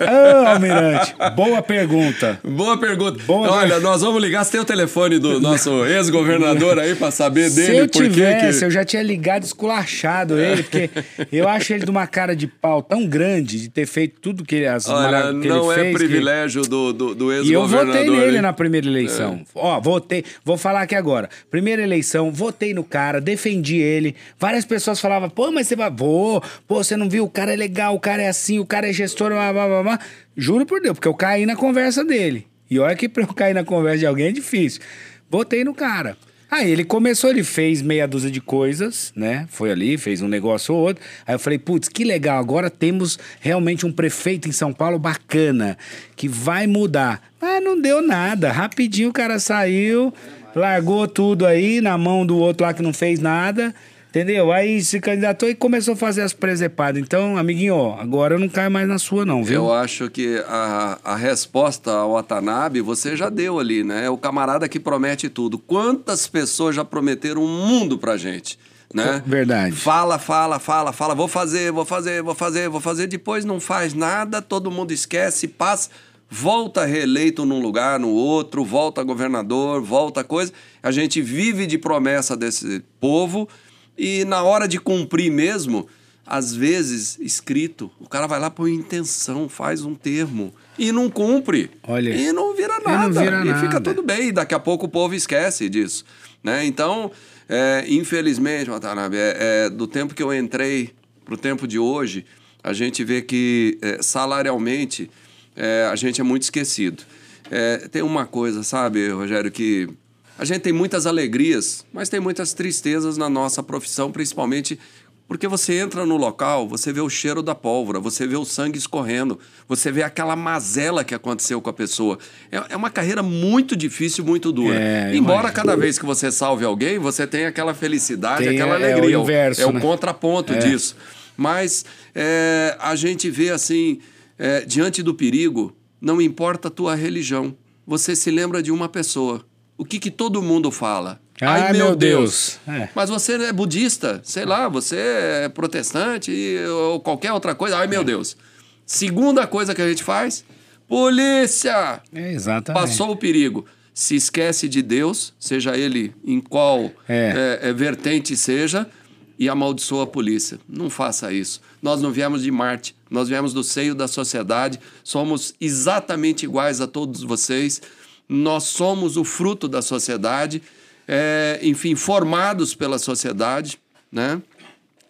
Ô, Almirante, boa pergunta. Boa pergunta. Boa Olha, nós vamos ligar. Você tem o telefone do nosso ex-governador aí para saber dele? Se eu tivesse, que... eu já tinha ligado esculachado ele, porque eu acho ele de uma cara de pau tão grande de ter feito tudo que, as Olha, que não ele é fez. privilégio que... do, do, do ex-governador. E eu votei nele na primeira eleição. É. Ó, votei, vou falar aqui agora. Primeira eleição, votei no cara, defendi ele. Várias pessoas falavam, pô, mas você vai... Vou, pô, você não viu? O cara é legal, o cara é assim, o cara é gestor, blá, blá, blá. Juro por Deus, porque eu caí na conversa dele. E olha que pra eu cair na conversa de alguém é difícil. Botei no cara. Aí ele começou, ele fez meia dúzia de coisas, né? Foi ali, fez um negócio ou outro. Aí eu falei, putz, que legal, agora temos realmente um prefeito em São Paulo bacana, que vai mudar. Mas não deu nada. Rapidinho o cara saiu, largou tudo aí na mão do outro lá que não fez nada. Entendeu? Aí se candidatou e começou a fazer as presepadas. Então, amiguinho, ó, agora eu não caio mais na sua, não, viu? Eu acho que a, a resposta ao Watanabe você já deu ali, né? É o camarada que promete tudo. Quantas pessoas já prometeram um mundo pra gente? Né? Verdade. Fala, fala, fala, fala, vou fazer, vou fazer, vou fazer, vou fazer, depois não faz nada, todo mundo esquece, passa, volta reeleito num lugar, no outro, volta governador, volta coisa. A gente vive de promessa desse povo e na hora de cumprir mesmo, às vezes, escrito, o cara vai lá põe intenção, faz um termo e não cumpre. Olha. E não vira nada. E, não vira e nada. fica tudo bem. E daqui a pouco o povo esquece disso. Né? Então, é, infelizmente, Watanabe, é, é, do tempo que eu entrei para o tempo de hoje, a gente vê que é, salarialmente é, a gente é muito esquecido. É, tem uma coisa, sabe, Rogério, que a gente tem muitas alegrias, mas tem muitas tristezas na nossa profissão, principalmente porque você entra no local, você vê o cheiro da pólvora, você vê o sangue escorrendo, você vê aquela mazela que aconteceu com a pessoa. É, é uma carreira muito difícil, muito dura. É, Embora cada vez que você salve alguém, você tenha aquela felicidade, tem, aquela alegria. É o, inverso, é né? o contraponto é. disso. Mas é, a gente vê assim, é, diante do perigo, não importa a tua religião, você se lembra de uma pessoa o que, que todo mundo fala? Ai, Ai meu, meu Deus. Deus. É. Mas você é budista, sei lá, você é protestante ou qualquer outra coisa. Ai, meu é. Deus. Segunda coisa que a gente faz: polícia! É, exatamente. Passou o perigo. Se esquece de Deus, seja ele em qual é. é. é vertente seja, e amaldiçoa a polícia. Não faça isso. Nós não viemos de Marte, nós viemos do seio da sociedade, somos exatamente iguais a todos vocês nós somos o fruto da sociedade, é, enfim, formados pela sociedade, né?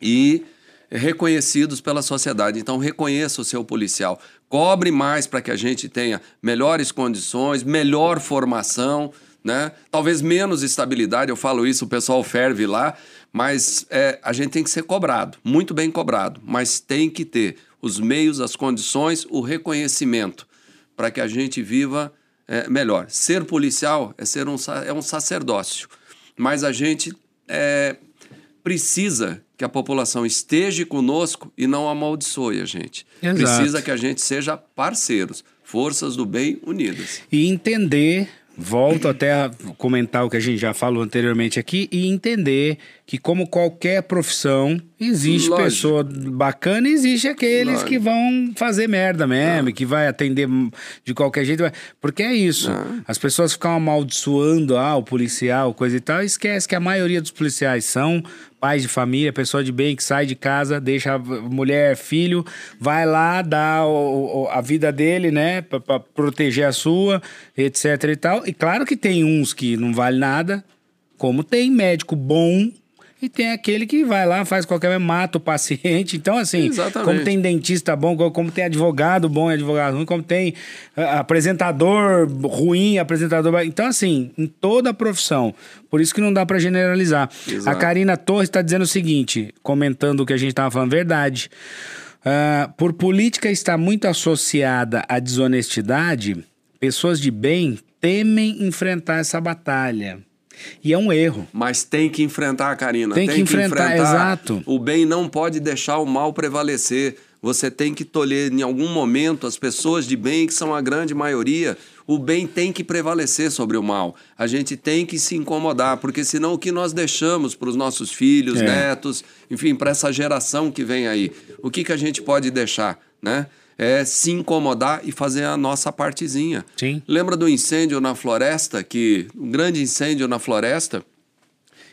E reconhecidos pela sociedade. Então, reconheça o seu policial. Cobre mais para que a gente tenha melhores condições, melhor formação, né? Talvez menos estabilidade, eu falo isso, o pessoal ferve lá, mas é, a gente tem que ser cobrado, muito bem cobrado, mas tem que ter os meios, as condições, o reconhecimento para que a gente viva é, melhor. Ser policial é ser um, é um sacerdócio, mas a gente é, precisa que a população esteja conosco e não amaldiçoe a gente. Exato. Precisa que a gente seja parceiros, forças do bem unidas. E entender Volto até a comentar o que a gente já falou anteriormente aqui e entender que como qualquer profissão, existe Lógico. pessoa bacana e existe aqueles Lógico. que vão fazer merda mesmo, ah. que vai atender de qualquer jeito. Porque é isso. Ah. As pessoas ficam amaldiçoando ah, o policial, coisa e tal, e esquece que a maioria dos policiais são pais de família, pessoa de bem que sai de casa, deixa a mulher, filho, vai lá, dá o, o, a vida dele, né, para proteger a sua, etc e tal. E claro que tem uns que não vale nada, como tem médico bom e tem aquele que vai lá, faz qualquer mata o paciente. Então, assim, Exatamente. como tem dentista bom, como tem advogado bom e advogado ruim, como tem ah, apresentador ruim, apresentador. Então, assim, em toda a profissão. Por isso que não dá para generalizar. Exato. A Karina Torres está dizendo o seguinte, comentando o que a gente estava falando, verdade. Uh, por política estar muito associada à desonestidade, pessoas de bem temem enfrentar essa batalha. E é um erro. Mas tem que enfrentar, Karina. Tem, tem que, enfrentar, que, enfrentar, exato. O bem não pode deixar o mal prevalecer. Você tem que tolher em algum momento as pessoas de bem, que são a grande maioria. O bem tem que prevalecer sobre o mal. A gente tem que se incomodar, porque senão o que nós deixamos para os nossos filhos, é. netos, enfim, para essa geração que vem aí, o que, que a gente pode deixar, né? É se incomodar e fazer a nossa partezinha. Sim. Lembra do incêndio na floresta, que um grande incêndio na floresta,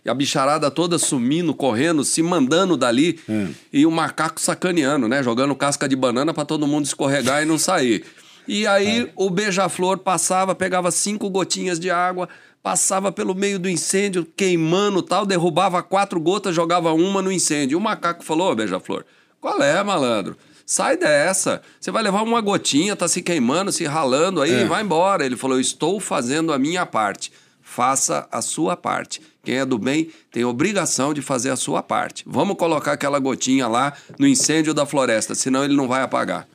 e a bicharada toda sumindo, correndo, se mandando dali, é. e o macaco sacaneando, né? Jogando casca de banana para todo mundo escorregar e não sair. E aí é. o beija-flor passava, pegava cinco gotinhas de água, passava pelo meio do incêndio, queimando tal, derrubava quatro gotas, jogava uma no incêndio. E o macaco falou, beija-flor, qual é, malandro? Sai dessa. Você vai levar uma gotinha, tá se queimando, se ralando aí, é. vai embora. Ele falou: Estou fazendo a minha parte. Faça a sua parte. Quem é do bem tem obrigação de fazer a sua parte. Vamos colocar aquela gotinha lá no incêndio da floresta, senão ele não vai apagar.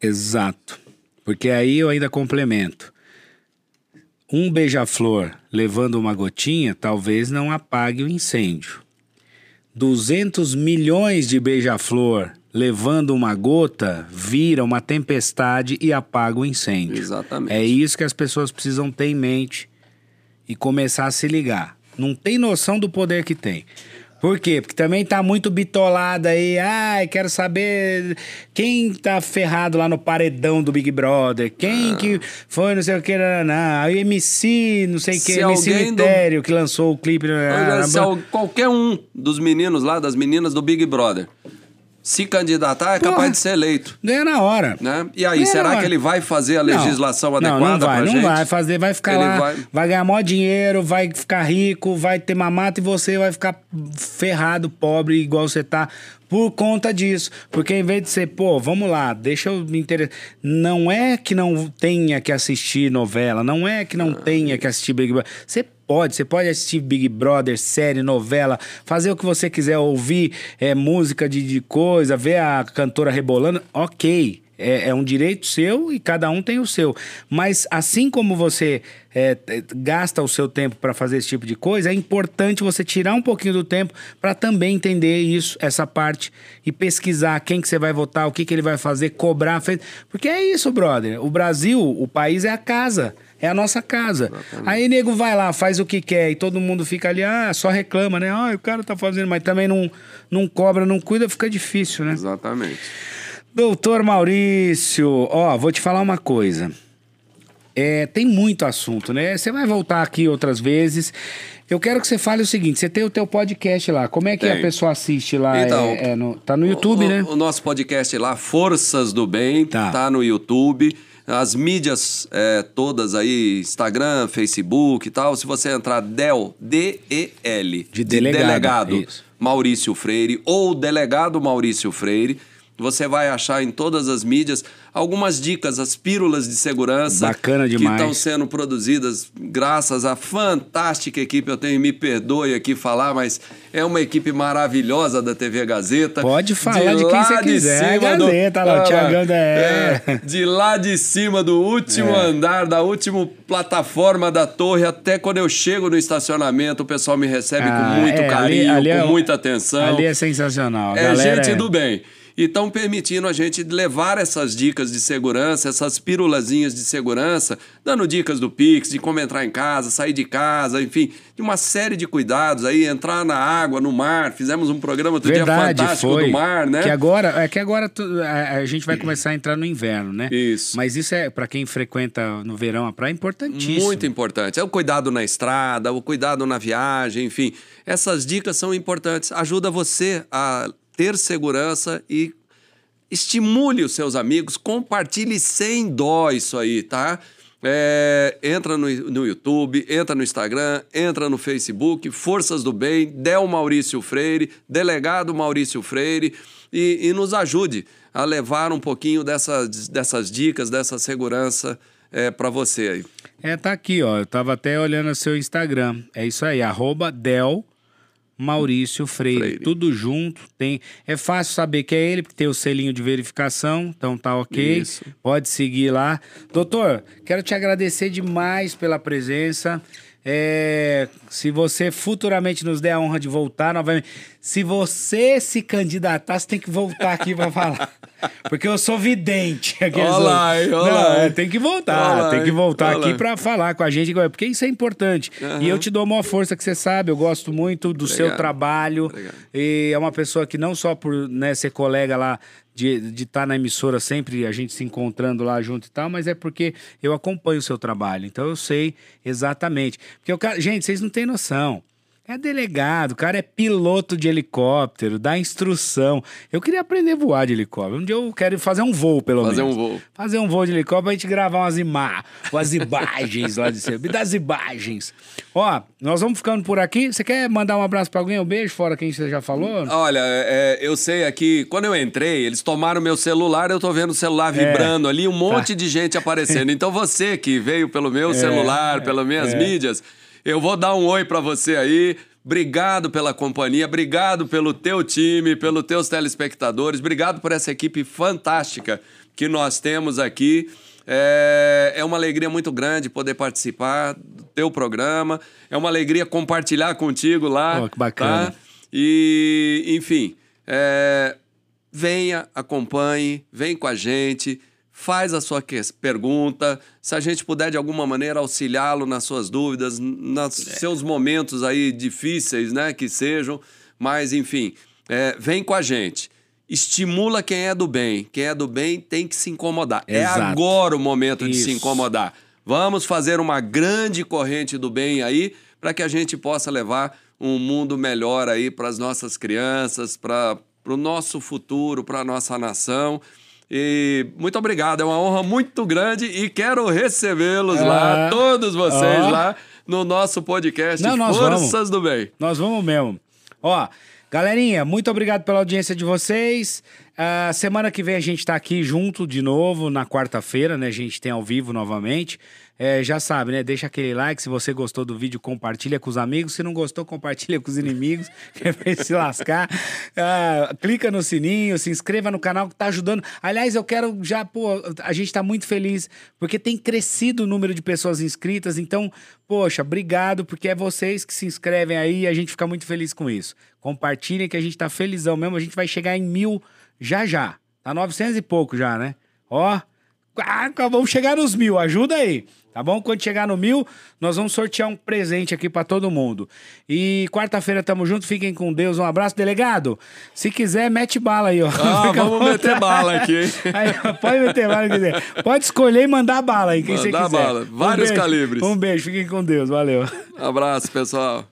Exato. Porque aí eu ainda complemento. Um beija-flor levando uma gotinha talvez não apague o incêndio. 200 milhões de beija-flor levando uma gota, vira uma tempestade e apaga o incêndio. Exatamente. É isso que as pessoas precisam ter em mente e começar a se ligar. Não tem noção do poder que tem. Por quê? Porque também tá muito bitolada aí. Ai, quero saber quem tá ferrado lá no paredão do Big Brother. Quem ah. que foi, não sei o que, não, não. O MC, não sei o que, MC Cemitério, do... que lançou o clipe. Olha, se qualquer um dos meninos lá, das meninas do Big Brother, se candidatar, é Porra, capaz de ser eleito. Ganha na hora. Né? E aí, Ganha será que ele vai fazer a legislação não, adequada não, não vai, pra não gente? vai fazer, vai ficar ele lá, vai... vai ganhar maior dinheiro, vai ficar rico, vai ter mamata e você vai ficar ferrado, pobre, igual você tá por conta disso. Porque em vez de ser, pô, vamos lá, deixa eu me interessar. Não é que não tenha que assistir novela, não é que não ah. tenha que assistir Big Brother. Você pode, você pode assistir Big Brother, série, novela, fazer o que você quiser, ouvir é, música de, de coisa, ver a cantora rebolando, ok. É, é, um direito seu e cada um tem o seu. Mas assim como você é, gasta o seu tempo para fazer esse tipo de coisa, é importante você tirar um pouquinho do tempo para também entender isso, essa parte, e pesquisar quem que você vai votar, o que, que ele vai fazer, cobrar. Porque é isso, brother. O Brasil, o país é a casa. É a nossa casa. Exatamente. Aí nego vai lá, faz o que quer e todo mundo fica ali, ah, só reclama, né? Ah, o cara tá fazendo, mas também não, não cobra, não cuida, fica difícil, né? Exatamente. Doutor Maurício, ó, vou te falar uma coisa. É, tem muito assunto, né? Você vai voltar aqui outras vezes. Eu quero que você fale o seguinte: você tem o teu podcast lá. Como é que tem. a pessoa assiste lá? Então, é, é no, tá no YouTube, o, né? O nosso podcast lá, Forças do Bem, tá, tá no YouTube. As mídias é, todas aí, Instagram, Facebook e tal. Se você entrar Del, D-E-L, de delegado, de delegado Maurício Freire ou delegado Maurício Freire, você vai achar em todas as mídias algumas dicas, as pílulas de segurança Bacana que estão sendo produzidas graças à fantástica equipe. Eu tenho, me perdoe aqui falar, mas é uma equipe maravilhosa da TV Gazeta. Pode falar de, de quem você quiser. Cima do, Gazeta, lá, o Thiagão da é. é. De lá de cima do último é. andar, da última plataforma da torre, até quando eu chego no estacionamento, o pessoal me recebe ah, com muito é, carinho, ali, ali com é, muita atenção. Ali é sensacional. É gente é do bem. E estão permitindo a gente levar essas dicas de segurança, essas pílulazinhas de segurança, dando dicas do Pix, de como entrar em casa, sair de casa, enfim, de uma série de cuidados aí, entrar na água, no mar. Fizemos um programa outro Verdade, dia fantástico foi. do mar, né? Que agora, é que agora a, a gente vai começar a entrar no inverno, né? Isso. Mas isso é para quem frequenta no verão a praia é importantíssimo. Muito importante. É o cuidado na estrada, o cuidado na viagem, enfim. Essas dicas são importantes. Ajuda você a ter segurança e estimule os seus amigos, compartilhe sem dó isso aí, tá? É, entra no, no YouTube, entra no Instagram, entra no Facebook, Forças do Bem, Del Maurício Freire, Delegado Maurício Freire, e, e nos ajude a levar um pouquinho dessas, dessas dicas, dessa segurança é, para você aí. É, tá aqui, ó. Eu tava até olhando o seu Instagram. É isso aí, arroba Del Maurício Freire. Freire. Tudo junto. Tem, é fácil saber que é ele, porque tem o selinho de verificação, então tá ok. Isso. Pode seguir lá. Doutor, quero te agradecer demais pela presença. É, se você futuramente nos der a honra de voltar novamente, se você se candidatar, você tem que voltar aqui para falar. Porque eu sou vidente. Olá, olá. Não, tem que voltar, olá, tem que voltar olá. aqui para falar com a gente, porque isso é importante. Uhum. E eu te dou uma força que você sabe, eu gosto muito do Obrigado. seu trabalho. Obrigado. E é uma pessoa que não só por né, ser colega lá de estar tá na emissora sempre, a gente se encontrando lá junto e tal, mas é porque eu acompanho o seu trabalho, então eu sei exatamente. Porque cara, gente, vocês não têm noção. É delegado, o cara é piloto de helicóptero, dá instrução. Eu queria aprender a voar de helicóptero. Um dia eu quero fazer um voo, pelo fazer menos. Fazer um voo. Fazer um voo de helicóptero pra gente gravar umas, ima umas imagens lá de cima. Me das imagens. Ó, nós vamos ficando por aqui. Você quer mandar um abraço pra alguém? Um beijo, fora quem você já falou? Olha, é, eu sei aqui, quando eu entrei, eles tomaram meu celular, eu tô vendo o celular é. vibrando é, ali, um monte tá. de gente aparecendo. Então você que veio pelo meu é, celular, pelas minhas é. mídias eu vou dar um oi para você aí. Obrigado pela companhia, obrigado pelo teu time, pelos teus telespectadores, obrigado por essa equipe fantástica que nós temos aqui. É, é uma alegria muito grande poder participar do teu programa. É uma alegria compartilhar contigo lá. Oh, que bacana. Tá? E, enfim, é, venha, acompanhe, vem com a gente faz a sua pergunta, se a gente puder de alguma maneira auxiliá-lo nas suas dúvidas, nos é. seus momentos aí difíceis, né, que sejam, mas enfim, é, vem com a gente. Estimula quem é do bem. Quem é do bem tem que se incomodar. É Exato. É agora o momento Isso. de se incomodar. Vamos fazer uma grande corrente do bem aí para que a gente possa levar um mundo melhor aí para as nossas crianças, para o nosso futuro, para a nossa nação. E muito obrigado, é uma honra muito grande e quero recebê-los lá, todos vocês lá, no nosso podcast Não, Forças vamos. do Bem. Nós vamos mesmo. Ó, galerinha, muito obrigado pela audiência de vocês. Uh, semana que vem a gente tá aqui junto de novo, na quarta-feira, né? A gente tem ao vivo novamente. É, já sabe, né? Deixa aquele like. Se você gostou do vídeo, compartilha com os amigos. Se não gostou, compartilha com os inimigos. Quer se lascar? Ah, clica no sininho, se inscreva no canal que tá ajudando. Aliás, eu quero já, pô, a gente tá muito feliz porque tem crescido o número de pessoas inscritas. Então, poxa, obrigado, porque é vocês que se inscrevem aí e a gente fica muito feliz com isso. Compartilhem que a gente tá felizão mesmo. A gente vai chegar em mil já já. Tá 900 e pouco já, né? Ó. Ah, vamos chegar nos mil, ajuda aí. Tá bom? Quando chegar no mil, nós vamos sortear um presente aqui para todo mundo. E quarta-feira tamo junto, fiquem com Deus. Um abraço, delegado. Se quiser, mete bala aí, ó. Ah, vamos meter bala aqui, hein? Aí, pode meter bala, quiser. Pode escolher e mandar bala aí, quem mandar você quiser. bala, vários um calibres. Um beijo, fiquem com Deus, valeu. Abraço, pessoal.